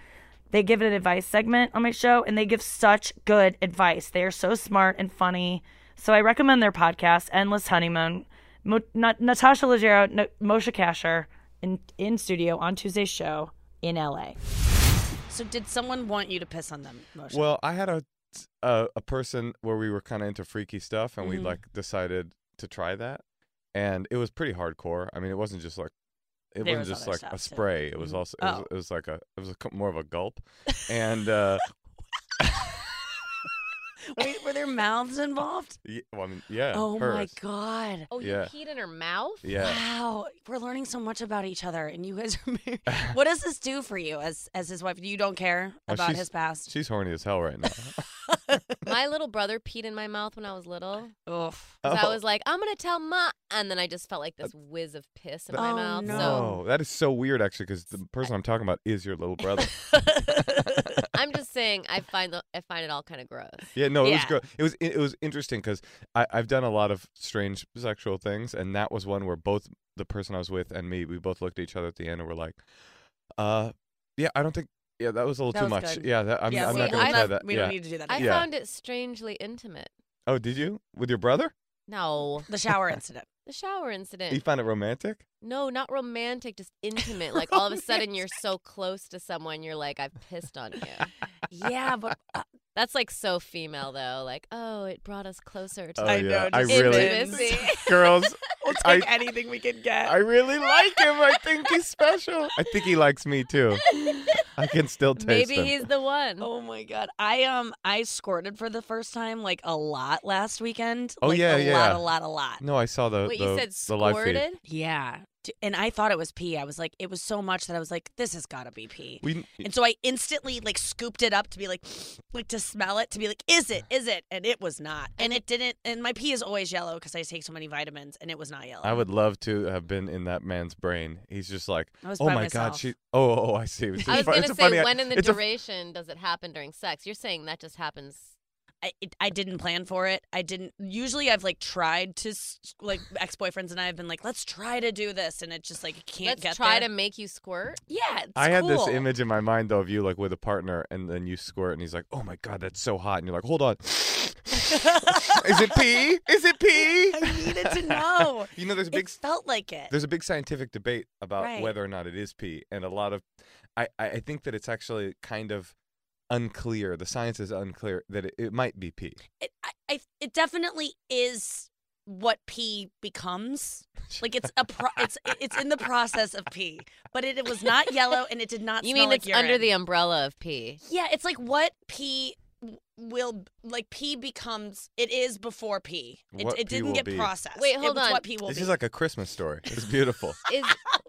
They give an advice segment on my show, and they give such good advice. They are so smart and funny. So I recommend their podcast, Endless Honeymoon. Mo- Na- Natasha Leggero, N- Moshe Kasher, in in studio on Tuesday's show in LA. so did someone want you to piss on them? Moshe? Well, I had a a, a person where we were kind of into freaky stuff, and we Mhm. like decided to try that, and it was pretty hardcore. I mean, it wasn't just like it There wasn't was just like stuff, a spray. It was Mhm. also it was, Oh. it was like a it was a, more of a gulp, and uh, Wait, were their mouths involved? y- well, I mean, yeah. oh my god. Oh, you Yeah. peed in her mouth? Yeah. Wow, we're learning so much about each other, and you guys are married. what does this do for you as as his wife? You don't care Oh, about she's- his past. She's horny as hell right now. My little brother peed in my mouth when I was little. Oof. 'Cause I Oh. was like, I'm going to tell Ma. And then I just felt like this whiz of piss in my Oh, mouth. no. Oh, that is so weird, actually, because the person I'm talking about is your little brother. So I'm just saying, I find the, I find it all kind of gross. Yeah, no, it was Yeah. good. It was it was interesting because I've done a lot of strange sexual things, and that was one where both the person I was with and me, we both looked at each other at the end and were like, "Uh, yeah, I don't think, yeah, that was a little That too much. good. Yeah, that, I'm, yeah, I'm see, not gonna I try that. We yeah. don't need to do that. I again. Yeah. found it strangely intimate. oh, did you with your brother? No, the shower incident. The shower incident. You found it romantic? No, not romantic, just intimate. Like all of a sudden you're so close to someone, you're like, I've pissed on you. yeah, but uh, That's like so female though. Like, oh, it brought us closer to Oh, I know, yeah. I just really, intimacy. girls, we'll I- take anything we can get. I really like him. I think he's special. I think he likes me too. I can still taste Maybe him. he's the one. Oh my god. I um I squirted for the first time like a lot last weekend. Oh, Like, yeah, a yeah. lot, a lot, a lot. No, I saw the Wait, the, you said the live feed. squirted? Yeah. D- And I thought it was pee. I was like, it was so much that I was like, this has got to be pee. We And so I instantly like scooped it up to be like, like to smell it, to be like, is it? Is it? And it was not. And it didn't. And my pee is always yellow because I take so many vitamins, and it was not yellow. I would love to have been in that man's brain. He's just like, oh by my god, she. Oh, oh, oh, I see. It's I was fu- gonna say, funny- when in the it's a- duration does it happen during sex? You're saying that just happens. I, it, I didn't plan for it. I didn't. Usually, I've like tried to like ex boyfriends and I have been like, let's try to do this, and it just like can't get. Let's get try there. to make you squirt. Yeah, it's I had this image in my mind though of you like with a partner, and then you squirt, and he's like, "Oh my god, that's so hot," and you're like, "Hold on, is it pee? Is it pee?" I needed to know. you know, there's a big it felt like it. there's a big scientific debate about Right. whether or not it is pee, and a lot of, I I I think that it's actually kind of unclear. The science is unclear that it, it might be pee. It, I, I, it definitely is what pee becomes. Like it's a pro- it's it's in the process of pee, but it, it was not yellow and it did not. You smell mean like it's under the umbrella of pee? Yeah, it's like what pee w- will like P becomes. It is before P. It, What it pee didn't get be. processed. Wait, hold was on. What pee will This be. is like a Christmas story. It's beautiful. Is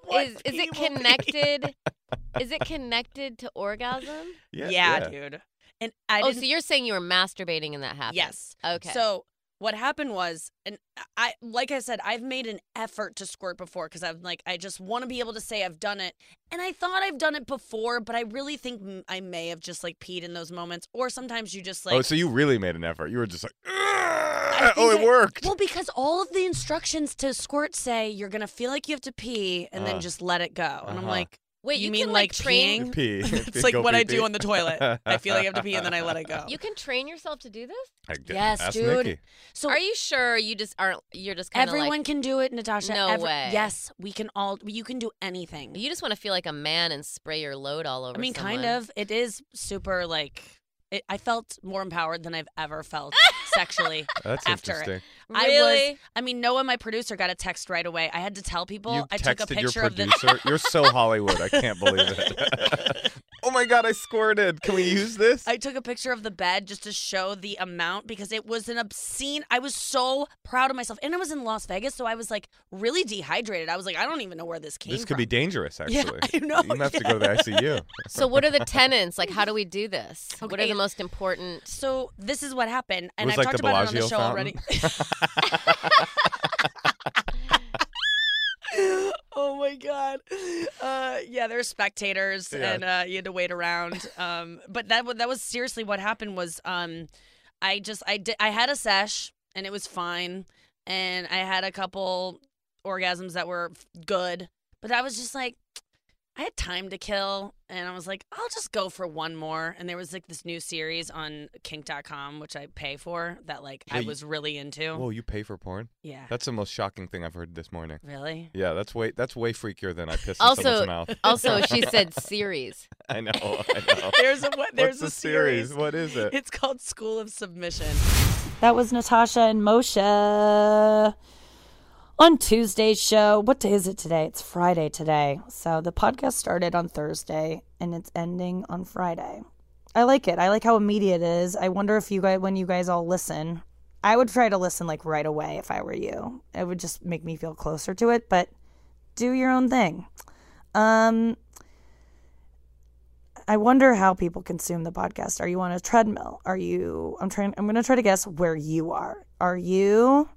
What is is pee it connected? is it connected to orgasm? yeah, yeah, dude. And I oh, so you're saying you were masturbating and that happened? Yes. Okay. So what happened was, and I, like I said, I've made an effort to squirt before because I'm like, I just want to be able to say I've done it. And I thought I've done it before, but I really think i may have just like peed in those moments. Or sometimes you just like. oh, so you really made an effort. You were just like, oh, it I- worked. Well, because all of the instructions to squirt say you're gonna feel like you have to pee and Uh, then just let it go. And I'm uh-huh. like, Wait, you, you, mean can like train? pee. it's like Go what pee, I do pee. on the toilet. I feel like I have to pee and then I let it go. You can train yourself to do this. I did. Yes, Ask dude. Nikki. So Are you sure you just aren't? You're just kind of everyone like can do it, Natasha. No Every- way. Yes, we can all. You can do anything. you just want to feel like a man and spray your load all over. I mean, kind of. It is super like. It, I felt more empowered than I've ever felt sexually. That's After it. interesting. I Really? was. I mean, Noah, my producer, got a text right away. I had to tell people. You I texted took a picture your of the. producer. You're so Hollywood. I can't believe it. oh my god, I squirted. Can we use this? I took a picture of the bed just to show the amount because it was an obscene. I was so proud of myself, and I was in Las Vegas, so I was like really dehydrated. I was like, I don't even know where this came from. this from. could be dangerous. actually. Yeah, Actually, I know, You might have to go to the ICU. So what are the tenants? Like, how do we do this? What are the most important? So this is what happened, and was I've like talked the about it on the Bellagio show already. oh my god. Uh, yeah, there's spectators, Yeah. and uh, you had to wait around. Um, but that that was seriously what happened. Was um, I just I did I had a sesh, and it was fine, and I had a couple orgasms that were good, but I was just like. I had time to kill, and I was like, I'll just go for one more. And there was like this new series on kink.com, which I pay for, that like I Yeah, you- was really into. Whoa, you pay for porn? yeah. That's the most shocking thing I've heard this morning. Really? Yeah, that's way that's way freakier than I pissed in Also- someone's mouth. Also, she said series. I know. I know. There's a what? There's What's a the series? What is it? It's called School of Submission. That was Natasha and Moshe on Tuesday's show. What day is it today? It's Friday today. So the podcast started on Thursday and it's ending on Friday. I like it. I like how immediate it is. I wonder if you guys, when you guys all listen, I would try to listen like right away if I were you. It would just make me feel closer to it, but do your own thing. Um, I wonder how people consume the podcast. Are you on a treadmill? Are you I'm trying I'm going to try to guess where you are. Are you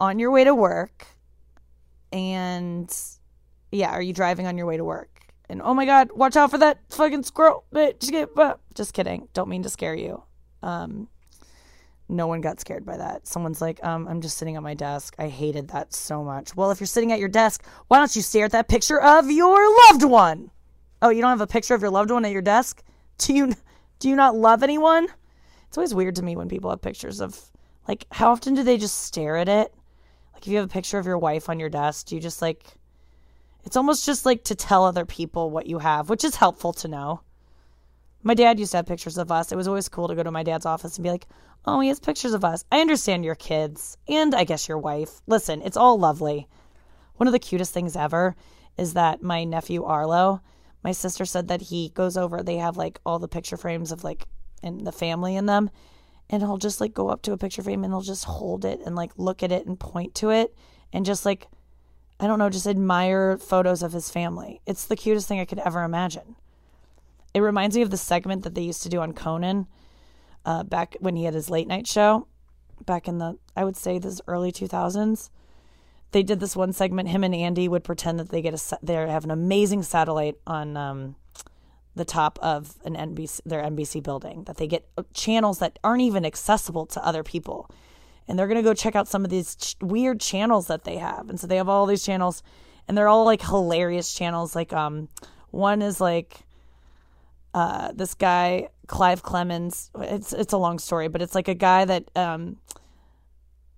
on your way to work? And yeah, are you driving on your way to work? And oh my god, watch out for that fucking squirrel. Just kidding. Don't mean to scare you. Um no one got scared by that. Someone's like, um, I'm just sitting at my desk. I hated that so much. Well, if you're sitting at your desk, why don't you stare at that picture of your loved one? Oh, you don't have a picture of your loved one at your desk? Do you do you not love anyone? It's always weird to me when people have pictures of like how often do they just stare at it? Like if you have a picture of your wife on your desk, you just like it's almost just like to tell other people what you have, which is helpful to know. My dad used to have pictures of us. It was always cool to go to my dad's office and be like, "Oh, he has pictures of us." I understand your kids and I guess your wife. Listen, it's all lovely. One of the cutest things ever is that my nephew Arlo, my sister said that he goes over, they have like all the picture frames of like and the family in them, and he'll just like go up to a picture frame and he'll just hold it and like look at it and point to it and just like I don't know, just admire photos of his family. It's the cutest thing I could ever imagine. It reminds me of the segment that they used to do on Conan uh, back when he had his late night show, back in the, I would say, this early 2000s. They did this one segment. Him and Andy would pretend that they get a they have an amazing satellite on um, the top of an NBC their NBC building. That they get channels that aren't even accessible to other people, and they're gonna go check out some of these ch- weird channels that they have. And so they have all these channels, and they're all like hilarious channels. Like um, one is like uh, this guy Clive Clemens. It's it's a long story, but it's like a guy that um,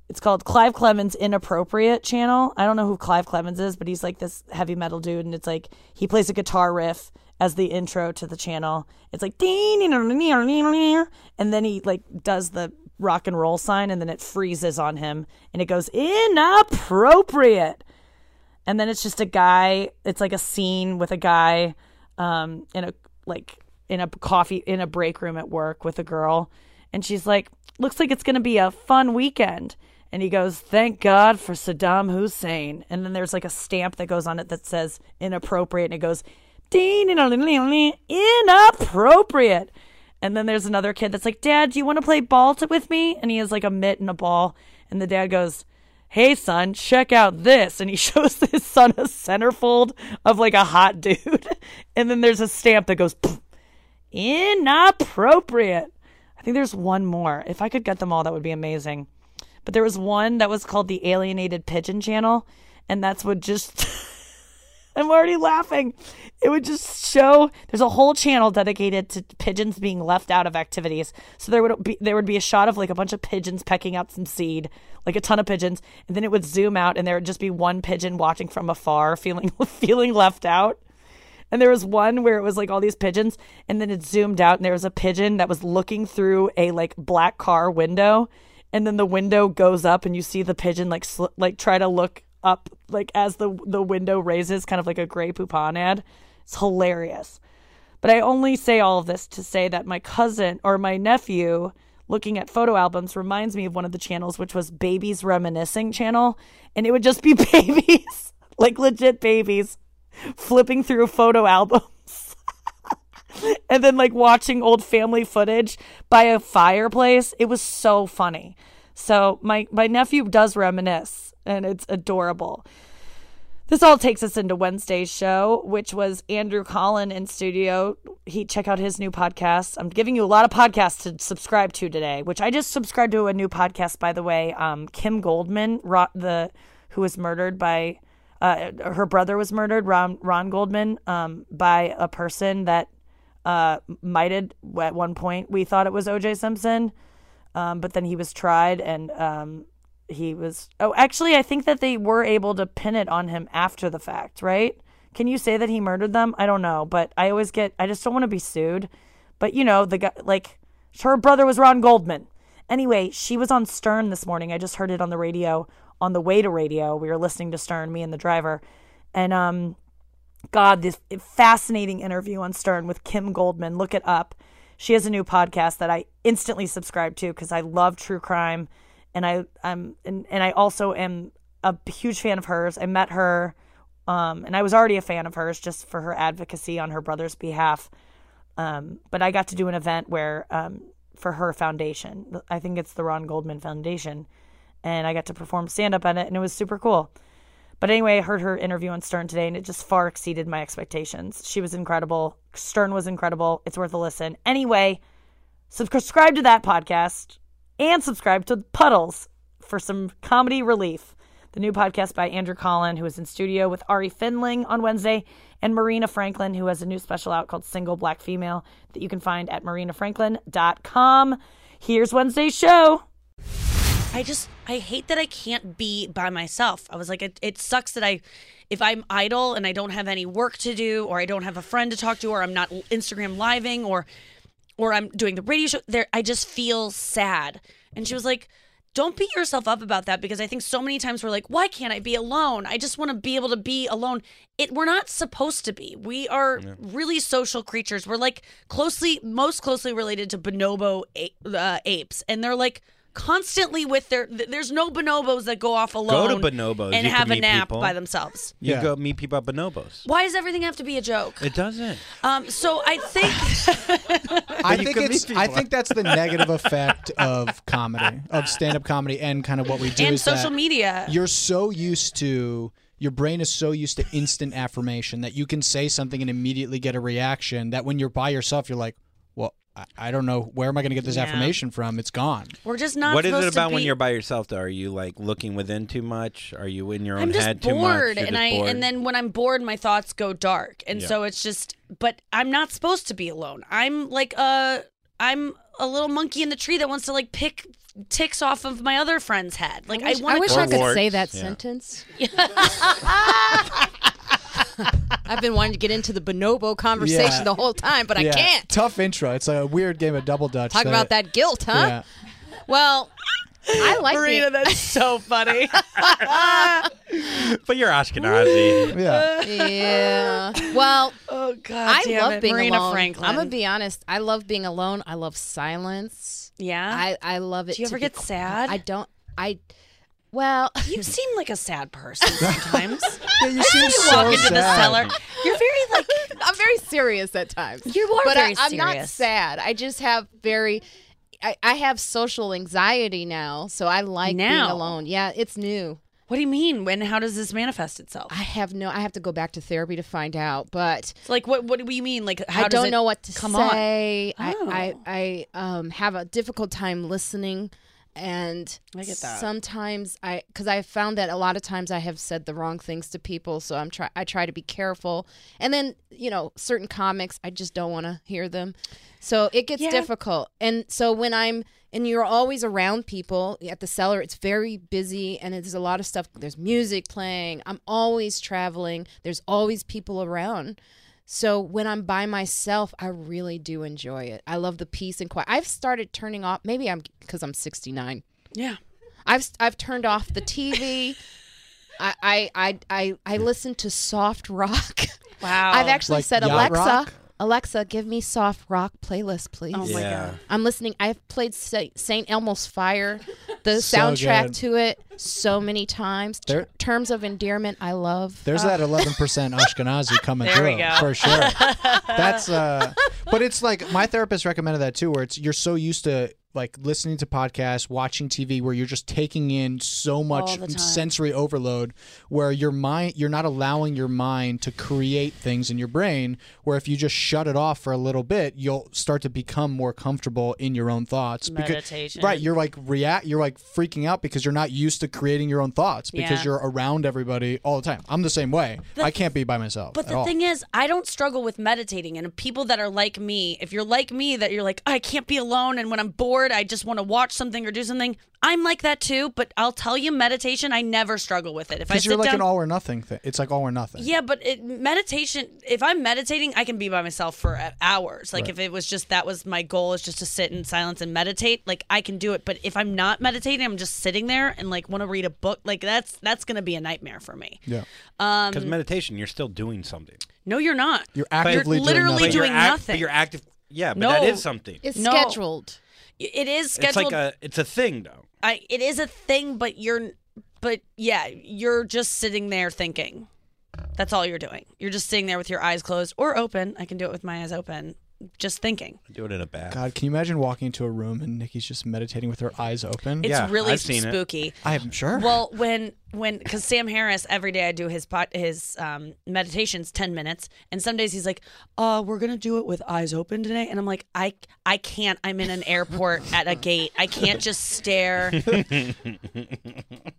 it's called Clive Clemens Inappropriate Channel. I don't know who Clive Clemens is, but he's like this heavy metal dude, and it's like he plays a guitar riff as the intro to the channel. It's like and then he like does the rock and roll sign, and then it freezes on him, and it goes inappropriate. And then it's just a guy. It's like a scene with a guy um, in a like in a coffee in a break room at work with a girl, and she's like, "Looks like it's gonna be a fun weekend." And he goes, "Thank God for Saddam Hussein." And then there's like a stamp that goes on it that says "inappropriate," and it goes, "inappropriate." And then there's another kid that's like, "Dad, do you want to play ball t- with me?" And he has like a mitt and a ball, and the dad goes, hey son check out this. And he shows his son a centerfold of like a hot dude. And then there's a stamp that goes inappropriate. I think there's one more. If i could get them all that would be amazing. But there was one that was called the alienated pigeon channel and that's what just I'm already laughing. It would just show there's a whole channel dedicated to pigeons being left out of activities. So there would be there would be a shot of like a bunch of pigeons pecking out some seed, like a ton of pigeons, and then it would zoom out and there would just be one pigeon watching from afar, feeling feeling left out. And there was one where it was like all these pigeons, and then it zoomed out, and there was a pigeon that was looking through a like black car window, and then the window goes up, and you see the pigeon like sl- like try to look up like as the the window raises, kind of like a Grey Poupon ad. It's hilarious. But I only say all of this to say that my cousin or my nephew looking at photo albums reminds me of one of the channels, which was Babies Reminiscing channel, and it would just be babies, like legit babies, flipping through photo albums. and then like watching old family footage by a fireplace. It was so funny. So my my nephew does reminisce and it's adorable. This all takes us into Wednesday's show, which was Andrew Collin in studio. He check out his new podcast. I'm giving you a lot of podcasts to subscribe to today, which I just subscribed to a new podcast, by the way. Um, Kim Goldman, the who was murdered by uh, her brother was murdered, Ron Ron Goldman, um, by a person that uh, mighted at one point. We thought it was O.J. Simpson, um, but then he was tried and um, he was oh actually i think that they were able to pin it on him after the fact right? Can you say that he murdered them? I don't know but i always get i just don't want to be sued. But you know the guy like her brother was ron goldman. Anyway she was on stern this morning. I just heard it on the radio on the way to radio. We were listening to stern me and the driver. And um god this fascinating interview on stern with kim goldman. Look it up. She has a new podcast that i instantly subscribe to because i love true crime and I I'm and, and I also am a huge fan of hers. I met her um, and I was already a fan of hers just for her advocacy on her brother's behalf. Um, but I got to do an event where um, for her foundation, I think it's the Ron Goldman Foundation, and I got to perform stand up at it, and it was super cool. But anyway, I heard her interview on Stern today, and it just far exceeded my expectations. She was incredible. Stern was incredible. It's worth a listen. Anyway, subscribe to that podcast and subscribe to Puddles for some comedy relief. The new podcast by Andrew Collin, who is in studio with Ari Finling on Wednesday, and Marina Franklin, who has a new special out called Single Black Female that you can find at marinafranklin.com. Here's Wednesday's show. I just I hate that I can't be by myself. I was like it, it sucks that I if I'm idle and I don't have any work to do or I don't have a friend to talk to or I'm not Instagram living or or I'm doing the radio show there I just feel sad. And she was like don't beat yourself up about that because I think so many times we're like, why can't I be alone? I just want to be able to be alone. It we're not supposed to be. We are yeah. really social creatures. We're like closely, most closely related to bonobo uh, apes, and they're like constantly with their. There's no bonobos that go off alone Go to bonobos. and You can have a meet nap people. by themselves. You Yeah. go meet people at bonobos. Why does everything have to be a joke? It doesn't. Um, so I think I you think could meet it's. I people. think that's the negative effect of comedy, of stand-up comedy, and kind of what we do. and is social that media. You're so used to. Your brain is so used to instant affirmation that you can say something and immediately get a reaction. That when you're by yourself, you're like, "Well, I, I don't know where am I going to get this Yeah. affirmation from? It's gone." We're just not. What is supposed it about to when you're by yourself? Though, are you like looking within too much? Are you in your own I'm just head too much? bored, You're and just I bored? and then when I'm bored, my thoughts go dark, and Yeah. so it's just. But I'm not supposed to be alone. I'm like a I'm a little monkey in the tree that wants to like pick ticks off of my other friend's head. Like I, wish, want I, wish I could warts. say that Yeah. sentence. I've been wanting to get into the bonobo conversation Yeah. the whole time, but Yeah. I can't. Tough intro. It's a weird game of double dutch. Talk about that guilt, huh? Yeah. Well, I like Marina, being- that's so funny. but you're Ashkenazi. Yeah. yeah. Well, oh God, I damn love it. being Marina alone. Franklin. I'm gonna be honest. I love being alone. I love silence. yeah. I I love it. Do you to ever get qu- sad? I don't. I. Well, you seem like a sad person sometimes. Yeah, you seem you so walk into the sad. cellar. You're very like I'm very serious at times. you are but very I, I'm not sad. I just have very. I, I have social anxiety now, so I like being alone. Yeah, it's new. What do you mean? When? How does this manifest itself? I have no. I have to go back to therapy to find out, but Like what? What do you mean? Like how I does don't it know what to come on? say. I, Oh. I I um have a difficult time listening, and I get that. sometimes I because I found that a lot of times I have said the wrong things to people, so I'm try I try to be careful, and then you know certain comics I just don't want to hear them, so it gets Yeah. difficult, and so when I'm and you're always around people at the cellar it's very busy and there's a lot of stuff. There's music playing. I'm always traveling. There's always people around so when i'm by myself i really do enjoy it i love the peace and quiet i've started turning off maybe i'm because i'm 69 Yeah. i've i've turned off the tv I, I i i i listen to soft rock Wow. i've actually Like said alexa rock? Alexa give me soft rock playlist please Oh my yeah. god. I'm listening. I've played St. Elmo's Fire, the So soundtrack good. to it, so many times. Ter- There- terms of endearment, I love. There's that 11% Ashkenazi coming There we through go. for sure. That's uh but it's like my therapist recommended that too where it's you're so used to like listening to podcasts, watching TV where you're just taking in so much the sensory overload where your mind you're not allowing your mind to create things in your brain where if you just shut it off for a little bit, you'll start to become more comfortable in your own thoughts Meditation. right, you're like react you're like freaking out because you're not used to creating your own thoughts because Yeah. you're around everybody all the time. I'm the same way. I can't be by myself. But the all. thing is, I don't struggle with meditating. And people that are like me, if you're like me, that you're like, I can't be alone. And when I'm bored, I just want to watch something or do something. I'm like that too. But I'll tell you, meditation, I never struggle with it. If I because sit you're like down, an all or nothing thing. It's like all or nothing. yeah, but it, meditation. If I'm meditating, I can be by myself for uh, hours. Like if it was just that was my goal is just to sit in silence and meditate. Like I can do it. But if I'm not meditating, I'm just sitting there and like want to read a book. Like that's that's gonna be a nightmare for me. Yeah. Um, Because meditation, you're still doing something. no, you're not. You're actively You're literally doing But you're doing act- nothing. But you're active. Yeah, but No. that is something. It's No. scheduled. It is It's scheduled. like a. It's a thing though. I it is a thing, but you're but yeah, you're just sitting there thinking. That's all you're doing. You're just sitting there with your eyes closed or open. I can do it with my eyes open. Just thinking. Do it in a bath. God, can you imagine walking into a room and Nikki's just meditating with her eyes open? It's Yeah, really I've seen it. spooky. I'm sure. Well, when when because Sam Harris every day I do his pot his um, meditations ten minutes, and some days he's like, "Uh, we're gonna do it with eyes open today," and I'm like, "I I can't. I'm in an airport at a gate. I can't just stare.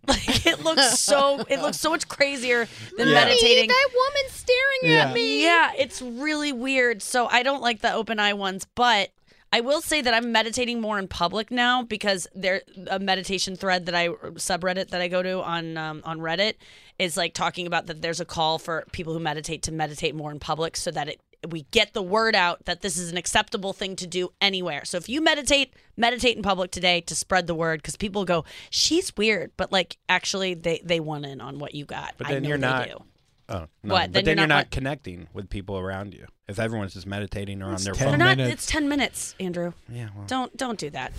like it looks so it looks so much crazier than meditating." that woman staring Yeah. at me. Yeah, it's really weird. So I don't like the open eye ones, but I will say that I'm meditating more in public now because there a meditation thread that I subreddit that I go to on um, on Reddit is like talking about that there's a call for people who meditate to meditate more in public so that it we get the word out that this is an acceptable thing to do anywhere. So if you meditate, meditate in public today to spread the word because people go, she's weird, but like actually they they want in on what you got. But I then know you're they not- do. Oh, no. What? But Then then, you're you're not not, connecting with people around you. If everyone's just meditating or on their 10 They're phone. not. It's ten minutes, Andrew. Yeah. Well. Don't don't do that.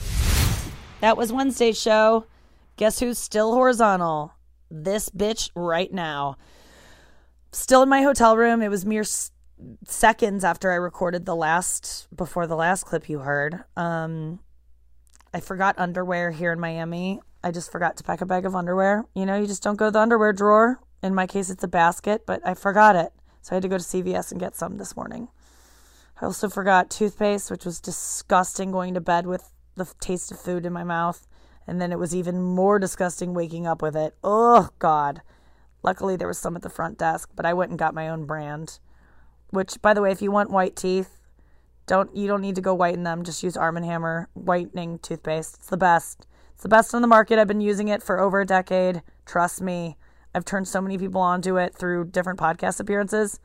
That was Wednesday's show. Guess who's still horizontal? This bitch right now. Still in my hotel room. It was mere s- seconds after I recorded the last, before the last clip you heard. Um, I forgot underwear here in Miami. I just forgot to pack a bag of underwear. You know, you just don't go to the underwear drawer. In my case, it's a basket, but I forgot it. So I had to go to CVS and get some this morning. I also forgot toothpaste, which was disgusting going to bed with the taste of food in my mouth. And then it was even more disgusting waking up with it. Oh, God. Luckily, there was some at the front desk, but I went and got my own brand. Which, by the way, if you want white teeth, don't you don't need to go whiten them. Just use Arm & Hammer whitening toothpaste. It's the best. It's the best on the market. I've been using it for over a decade. Trust me. I've turned so many people onto it through different podcast appearances.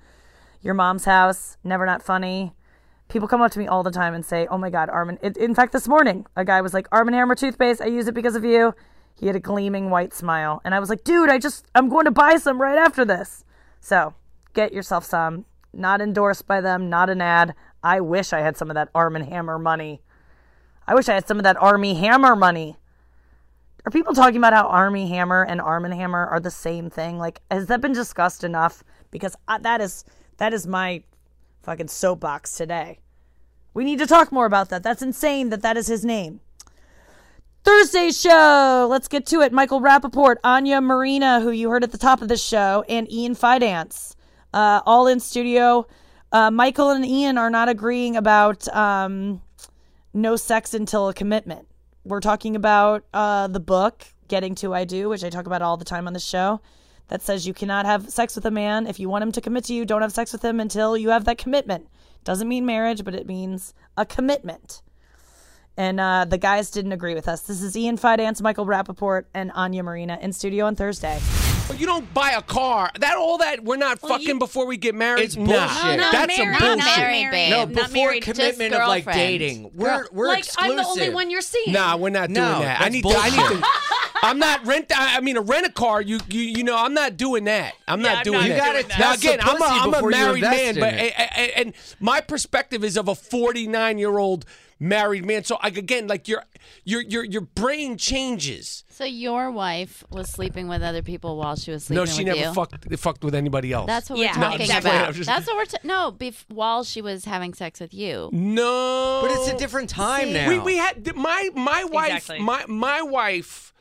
Your mom's house, never not funny. People come up to me all the time and say, "Oh my God, Arm!" It, in fact, this morning a guy was like, "Arm & Hammer toothpaste. I use it because of you." He had a gleaming white smile, and I was like, "Dude, I just I'm going to buy some right after this." So get yourself some. Not endorsed by them. Not an ad. I wish I had some of that Arm & Hammer money. I wish I had some of that Armie Hammer money. Are people talking about how Armie Hammer and Arm & Hammer are the same thing? Like, has that been discussed enough? Because I, that is that is my fucking soapbox today. We need to talk more about that. That's insane that that is his name. Thursday show. Let's get to it. Michael Rapaport, Anya Marina, who you heard at the top of this show, and Ian Fidance, uh, all in studio. Uh, Michael and Ian are not agreeing about um, no sex until a commitment. We're talking about uh, the book, Getting to I Do, which I talk about all the time on the show, that says you cannot have sex with a man. If you want him to commit to you, don't have sex with him until you have that commitment. Doesn't mean marriage, but it means a commitment. And uh, the guys didn't agree with us. This is Ian Fidance, Michael Rapaport, and Anya Marina in studio on Thursday. But you don't buy a car. That all that we're not fucking before we get married. It's bullshit. No, not That's married, some not bullshit. married, babe. No, Not before married, commitment of like dating. We're we're like exclusive. I'm the only one you're seeing. Nah, we're not doing No, that. I that's need to. I need to I'm not rent. I I mean, a rent a car. You, you, you know, I'm not doing that. I'm Yeah, not I'm doing not that. You gotta doing that. now again, the I'm a, pussy I'm a married man, but it. and, and- and my perspective is of a 49 year old married man. So like, again, like your your your your brain changes. So your wife was sleeping with other people while she was sleeping No, she with never you. fucked fucked with anybody else. That's what Yeah. we're No, talking exactly. about. I'm just- That's what we're ta- no. Bef- while she was having sex with you. no, But it's a different time now. We we had my my wife Exactly. my my wife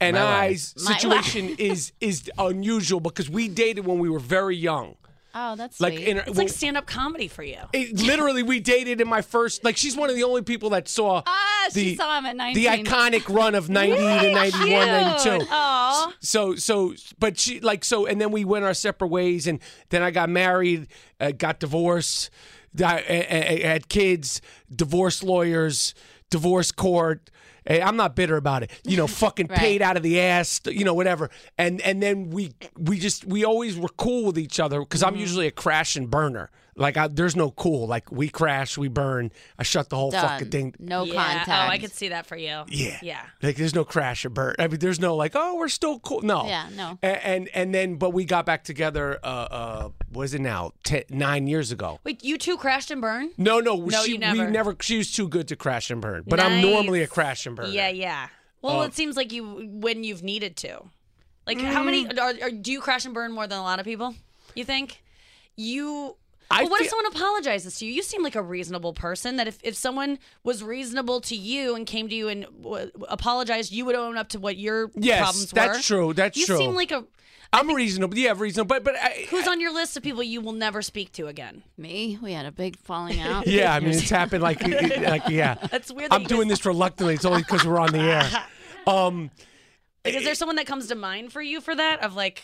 and My. I's My situation is is unusual because we dated when we were very young. Oh, that's Like sweet. in It's like stand up comedy for you. it, literally we dated in my first like she's one of the only people that saw ah, the she saw him at 19. the iconic run of 90 to 91 92 Aw. so so but she like so and then we went our separate ways and then i got married uh, got divorced I, I- I had kids divorce lawyers divorce court Hey, I'm not bitter about it. You know, fucking Right. paid out of the ass, you know, whatever. And and then we we just we always were cool with each other because I'm mm-hmm. usually a crash and burner. Like I, there's no cool. Like we crash, we burn. I shut the whole Done. fucking thing. No yeah. contact. Oh, I could see that for you. Yeah. Yeah. Like there's no crash or burn. I mean, there's no like, oh, we're still cool. No. Yeah, no. And and, and then, but we got back together. Uh, uh, what is it now? Ten, nine years ago. Wait, you two crashed and burned? No, no, No, she, you never. We never. She was too good to crash and burn. But I'm normally a crash and burn. Yeah, yeah. Well, Uh, it seems like you when you've needed to. Like how many Mm. are, are, do you crash and burn more than a lot of people? You think? You I But what if someone apologizes to you? You seem like a reasonable person. That if, if someone was reasonable to you and came to you and w- apologized, you would own up to what your Yes, problems were. that's true. That's you true. You seem like a I'm reasonable. Yeah, reasonable. But but I, who's on your list of people you will never speak to again. Me? We had a big falling out. yeah, I mean, it's happened like like yeah. That's weird. That I'm doing guys- this reluctantly. It's only because we're on the air. Um, Like, is there someone that comes to mind for you for that? Of like,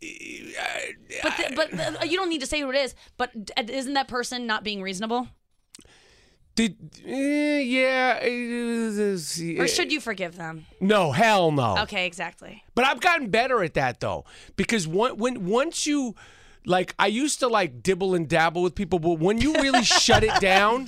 but the, but the, you don't need to say who it is. But isn't that person not being reasonable, did eh, yeah? eh, or should you forgive them? No, hell no. Okay, exactly. But I've gotten better at that though, because when, when once you like, I used to like dibble and dabble with people, but when you really shut it down,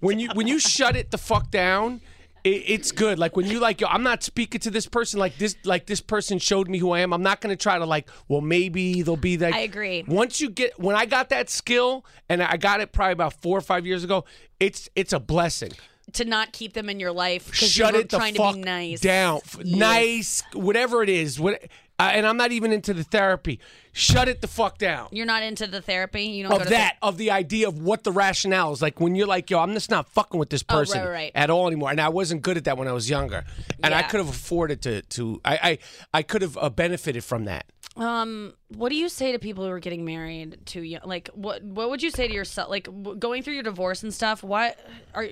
when you when you shut it the fuck down. It, it's good. Like when you like, yo, I'm not speaking to this person like this. Like this person showed me who I am. I'm not gonna try to like. Well, maybe they'll be like. I agree. Once you get, when I got that skill, and I got it probably about four or five years ago, it's it's a blessing. to not keep them in your life because Shut you were it the trying fuck to be nice. down. Nice, whatever it is. What, uh, and I'm not even into the therapy. Shut it the fuck down. You're not into the therapy. You don't go Of to that, of the idea of what the rationale is. Like when you're like, yo, I'm just not fucking with this Oh, right, person right, right. at all anymore. And I wasn't good at that when I was younger. And I could have afforded to, to I, I, I could have uh, benefited from that. Um, what do you say to people who are getting married too young? Like, what what would you say to yourself? Like, w- going through your divorce and stuff. Why are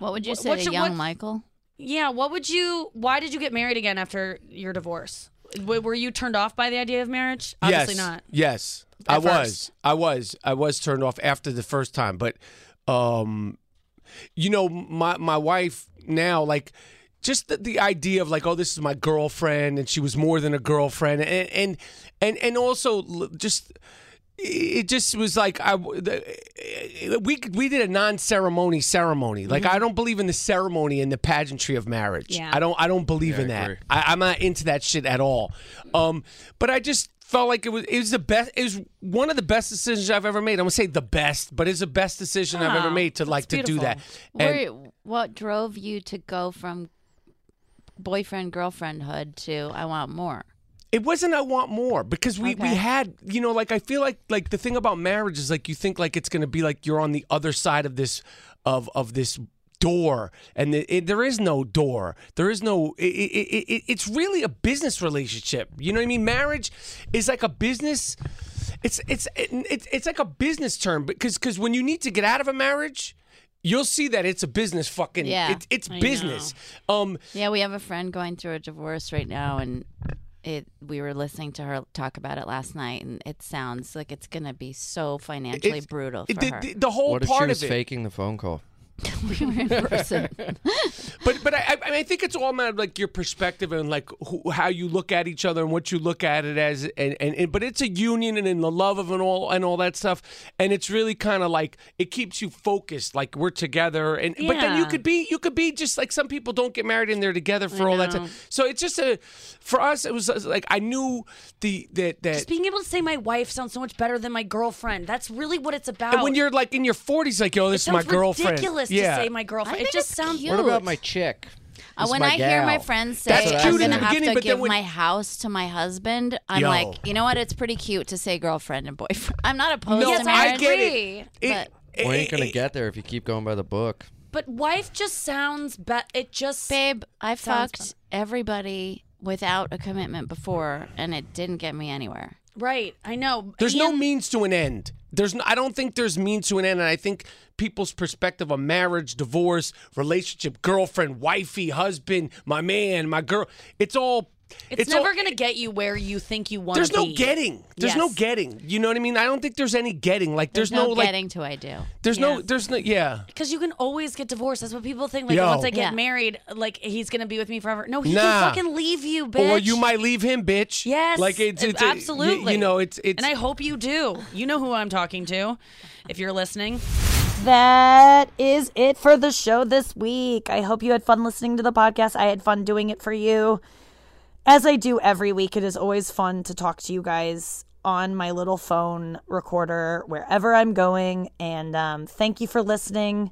What would you What- say to should- young what- Michael? yeah? What would you? Why did you get married again after your divorce? Were you turned off by the idea of marriage? Obviously yes, not. Yes, At I was. I was. I was turned off after the first time, but um, you know, my my wife now like. Just the, the idea of like, oh, this is my girlfriend, and she was more than a girlfriend, and and and and also just it just was like I the, we we did a non-ceremony ceremony. Like I don't believe in the ceremony and the pageantry of marriage. Yeah. I don't I don't believe Yeah, in I that. I, I'm not into that shit at all. Um, but I just felt like it was it was the best. It was one of the best decisions I've ever made. I'm gonna say the best, but it's the best decision I've ever Oh, made to like to do that. And Where, what drove you to go from boyfriend girlfriendhood to I want more? It wasn't I want more because we, we had you know like I feel like like the thing about marriage is like you think like it's gonna be like you're on the other side of this of of this door and it, it, there is no door. There is no it, it, it, it's really a business relationship. You know what I mean? Marriage is like a business it's it's it's it's like a business term because because when you need to get out of a marriage you'll see that it's a business fucking Yeah. it, it's business. Um Yeah, we have a friend going through a divorce right now, and it. We were listening to her talk about it last night, and it sounds like it's going to be so financially It's- brutal for the, her. the, the whole What if part she was of it faking the phone call? we were in person. But but I, I, I think it's all matter of like your perspective and like who, how you look at each other and what you look at it as and, and, and but it's a union and in the love of and all and all that stuff and it's really kind of like it keeps you focused like we're together and but then you could be you could be just like some people don't get married and they're together for I all that know. time so it's just a for us it was like I knew the that that Just being able to say my wife sounds so much better than my girlfriend. That's really what it's about. and when you're like in your 40s like yo this is my girlfriend ridiculous yeah to say my girlfriend. I It just it's sounds cute. What about my chick? Uh, when my I hear my friends say That's I'm gonna have to give when- my house to my husband, I'm Yo. like, you know what? It's pretty cute to say girlfriend and boyfriend. I'm not opposed No, to I marriage, get agree. it. It- We ain't gonna it- get there if you keep going by the book. But wife just sounds be- it just babe, I Sounds fucked everybody without a commitment before, and it didn't get me anywhere. right. I know. There's no means to an end. There's I don't think there's means to an end, and I think people's perspective of marriage, divorce, relationship, girlfriend, wifey, husband, my man, my girl, it's all. It's, all- never gonna get you where you think you want to There's be. no getting. There's no getting. You know what I mean? I don't think there's any getting. Like there's, There's, no, like getting to I do. there's no there's no yeah. Because you can always get divorced. That's what people think. Like Yo. once I get Yeah. married, like he's gonna be with me forever. No, he Nah. can fucking leave you, bitch. Or you might leave him, bitch. Yes, Like it's, it's a- you- absolutely. you, know, it's it's and I hope you do. You know who I'm talking to, if you're listening. That is it for the show this week. I hope you had fun listening to the podcast. I had fun doing it for you. As I do every week, it is always fun to talk to you guys on my little phone recorder wherever I'm going. And um, thank you for listening.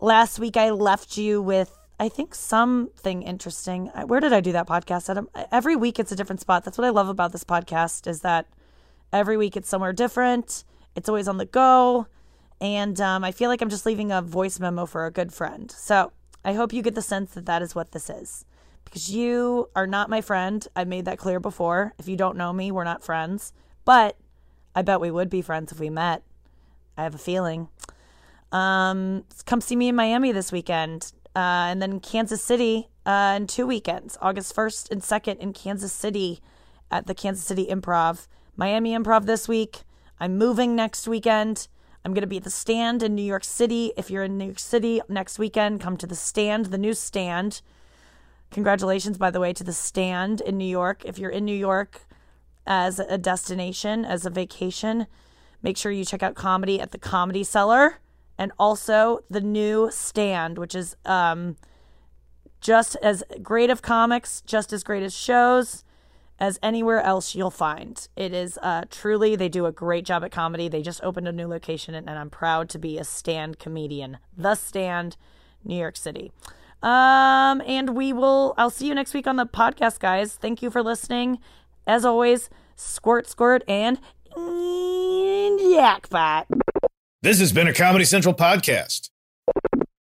Last week, I left you with, I think, something interesting. Where did I do that podcast? Every week, it's a different spot. That's what I love about this podcast is that every week it's somewhere different. It's always on the go. And um, I feel like I'm just leaving a voice memo for a good friend. So I hope you get the sense that that is what this is. Because you are not my friend. I made that clear before. If you don't know me, we're not friends. But I bet we would be friends if we met. I have a feeling. Um, come see me in Miami this weekend. Uh, and then Kansas City uh, in two weekends, August 1st and 2nd in Kansas City at the Kansas City Improv. Miami Improv this week. I'm moving next weekend. I'm going to be at the stand in New York City. If you're in New York City next weekend, come to the stand, the new stand. Congratulations, by the way, to the stand in New York. If you're in New York as a destination, as a vacation, make sure you check out comedy at the Comedy Cellar and also the new stand, which is um, just as great of comics, just as great as shows as anywhere else you'll find. It is uh, truly, they do a great job at comedy. They just opened a new location, and, and I'm proud to be a stand comedian. The Stand, New York City. Um, and we will. I'll see you next week on the podcast, guys. Thank you for listening. As always, squirt, squirt, and jackpot. This has been a Comedy Central podcast.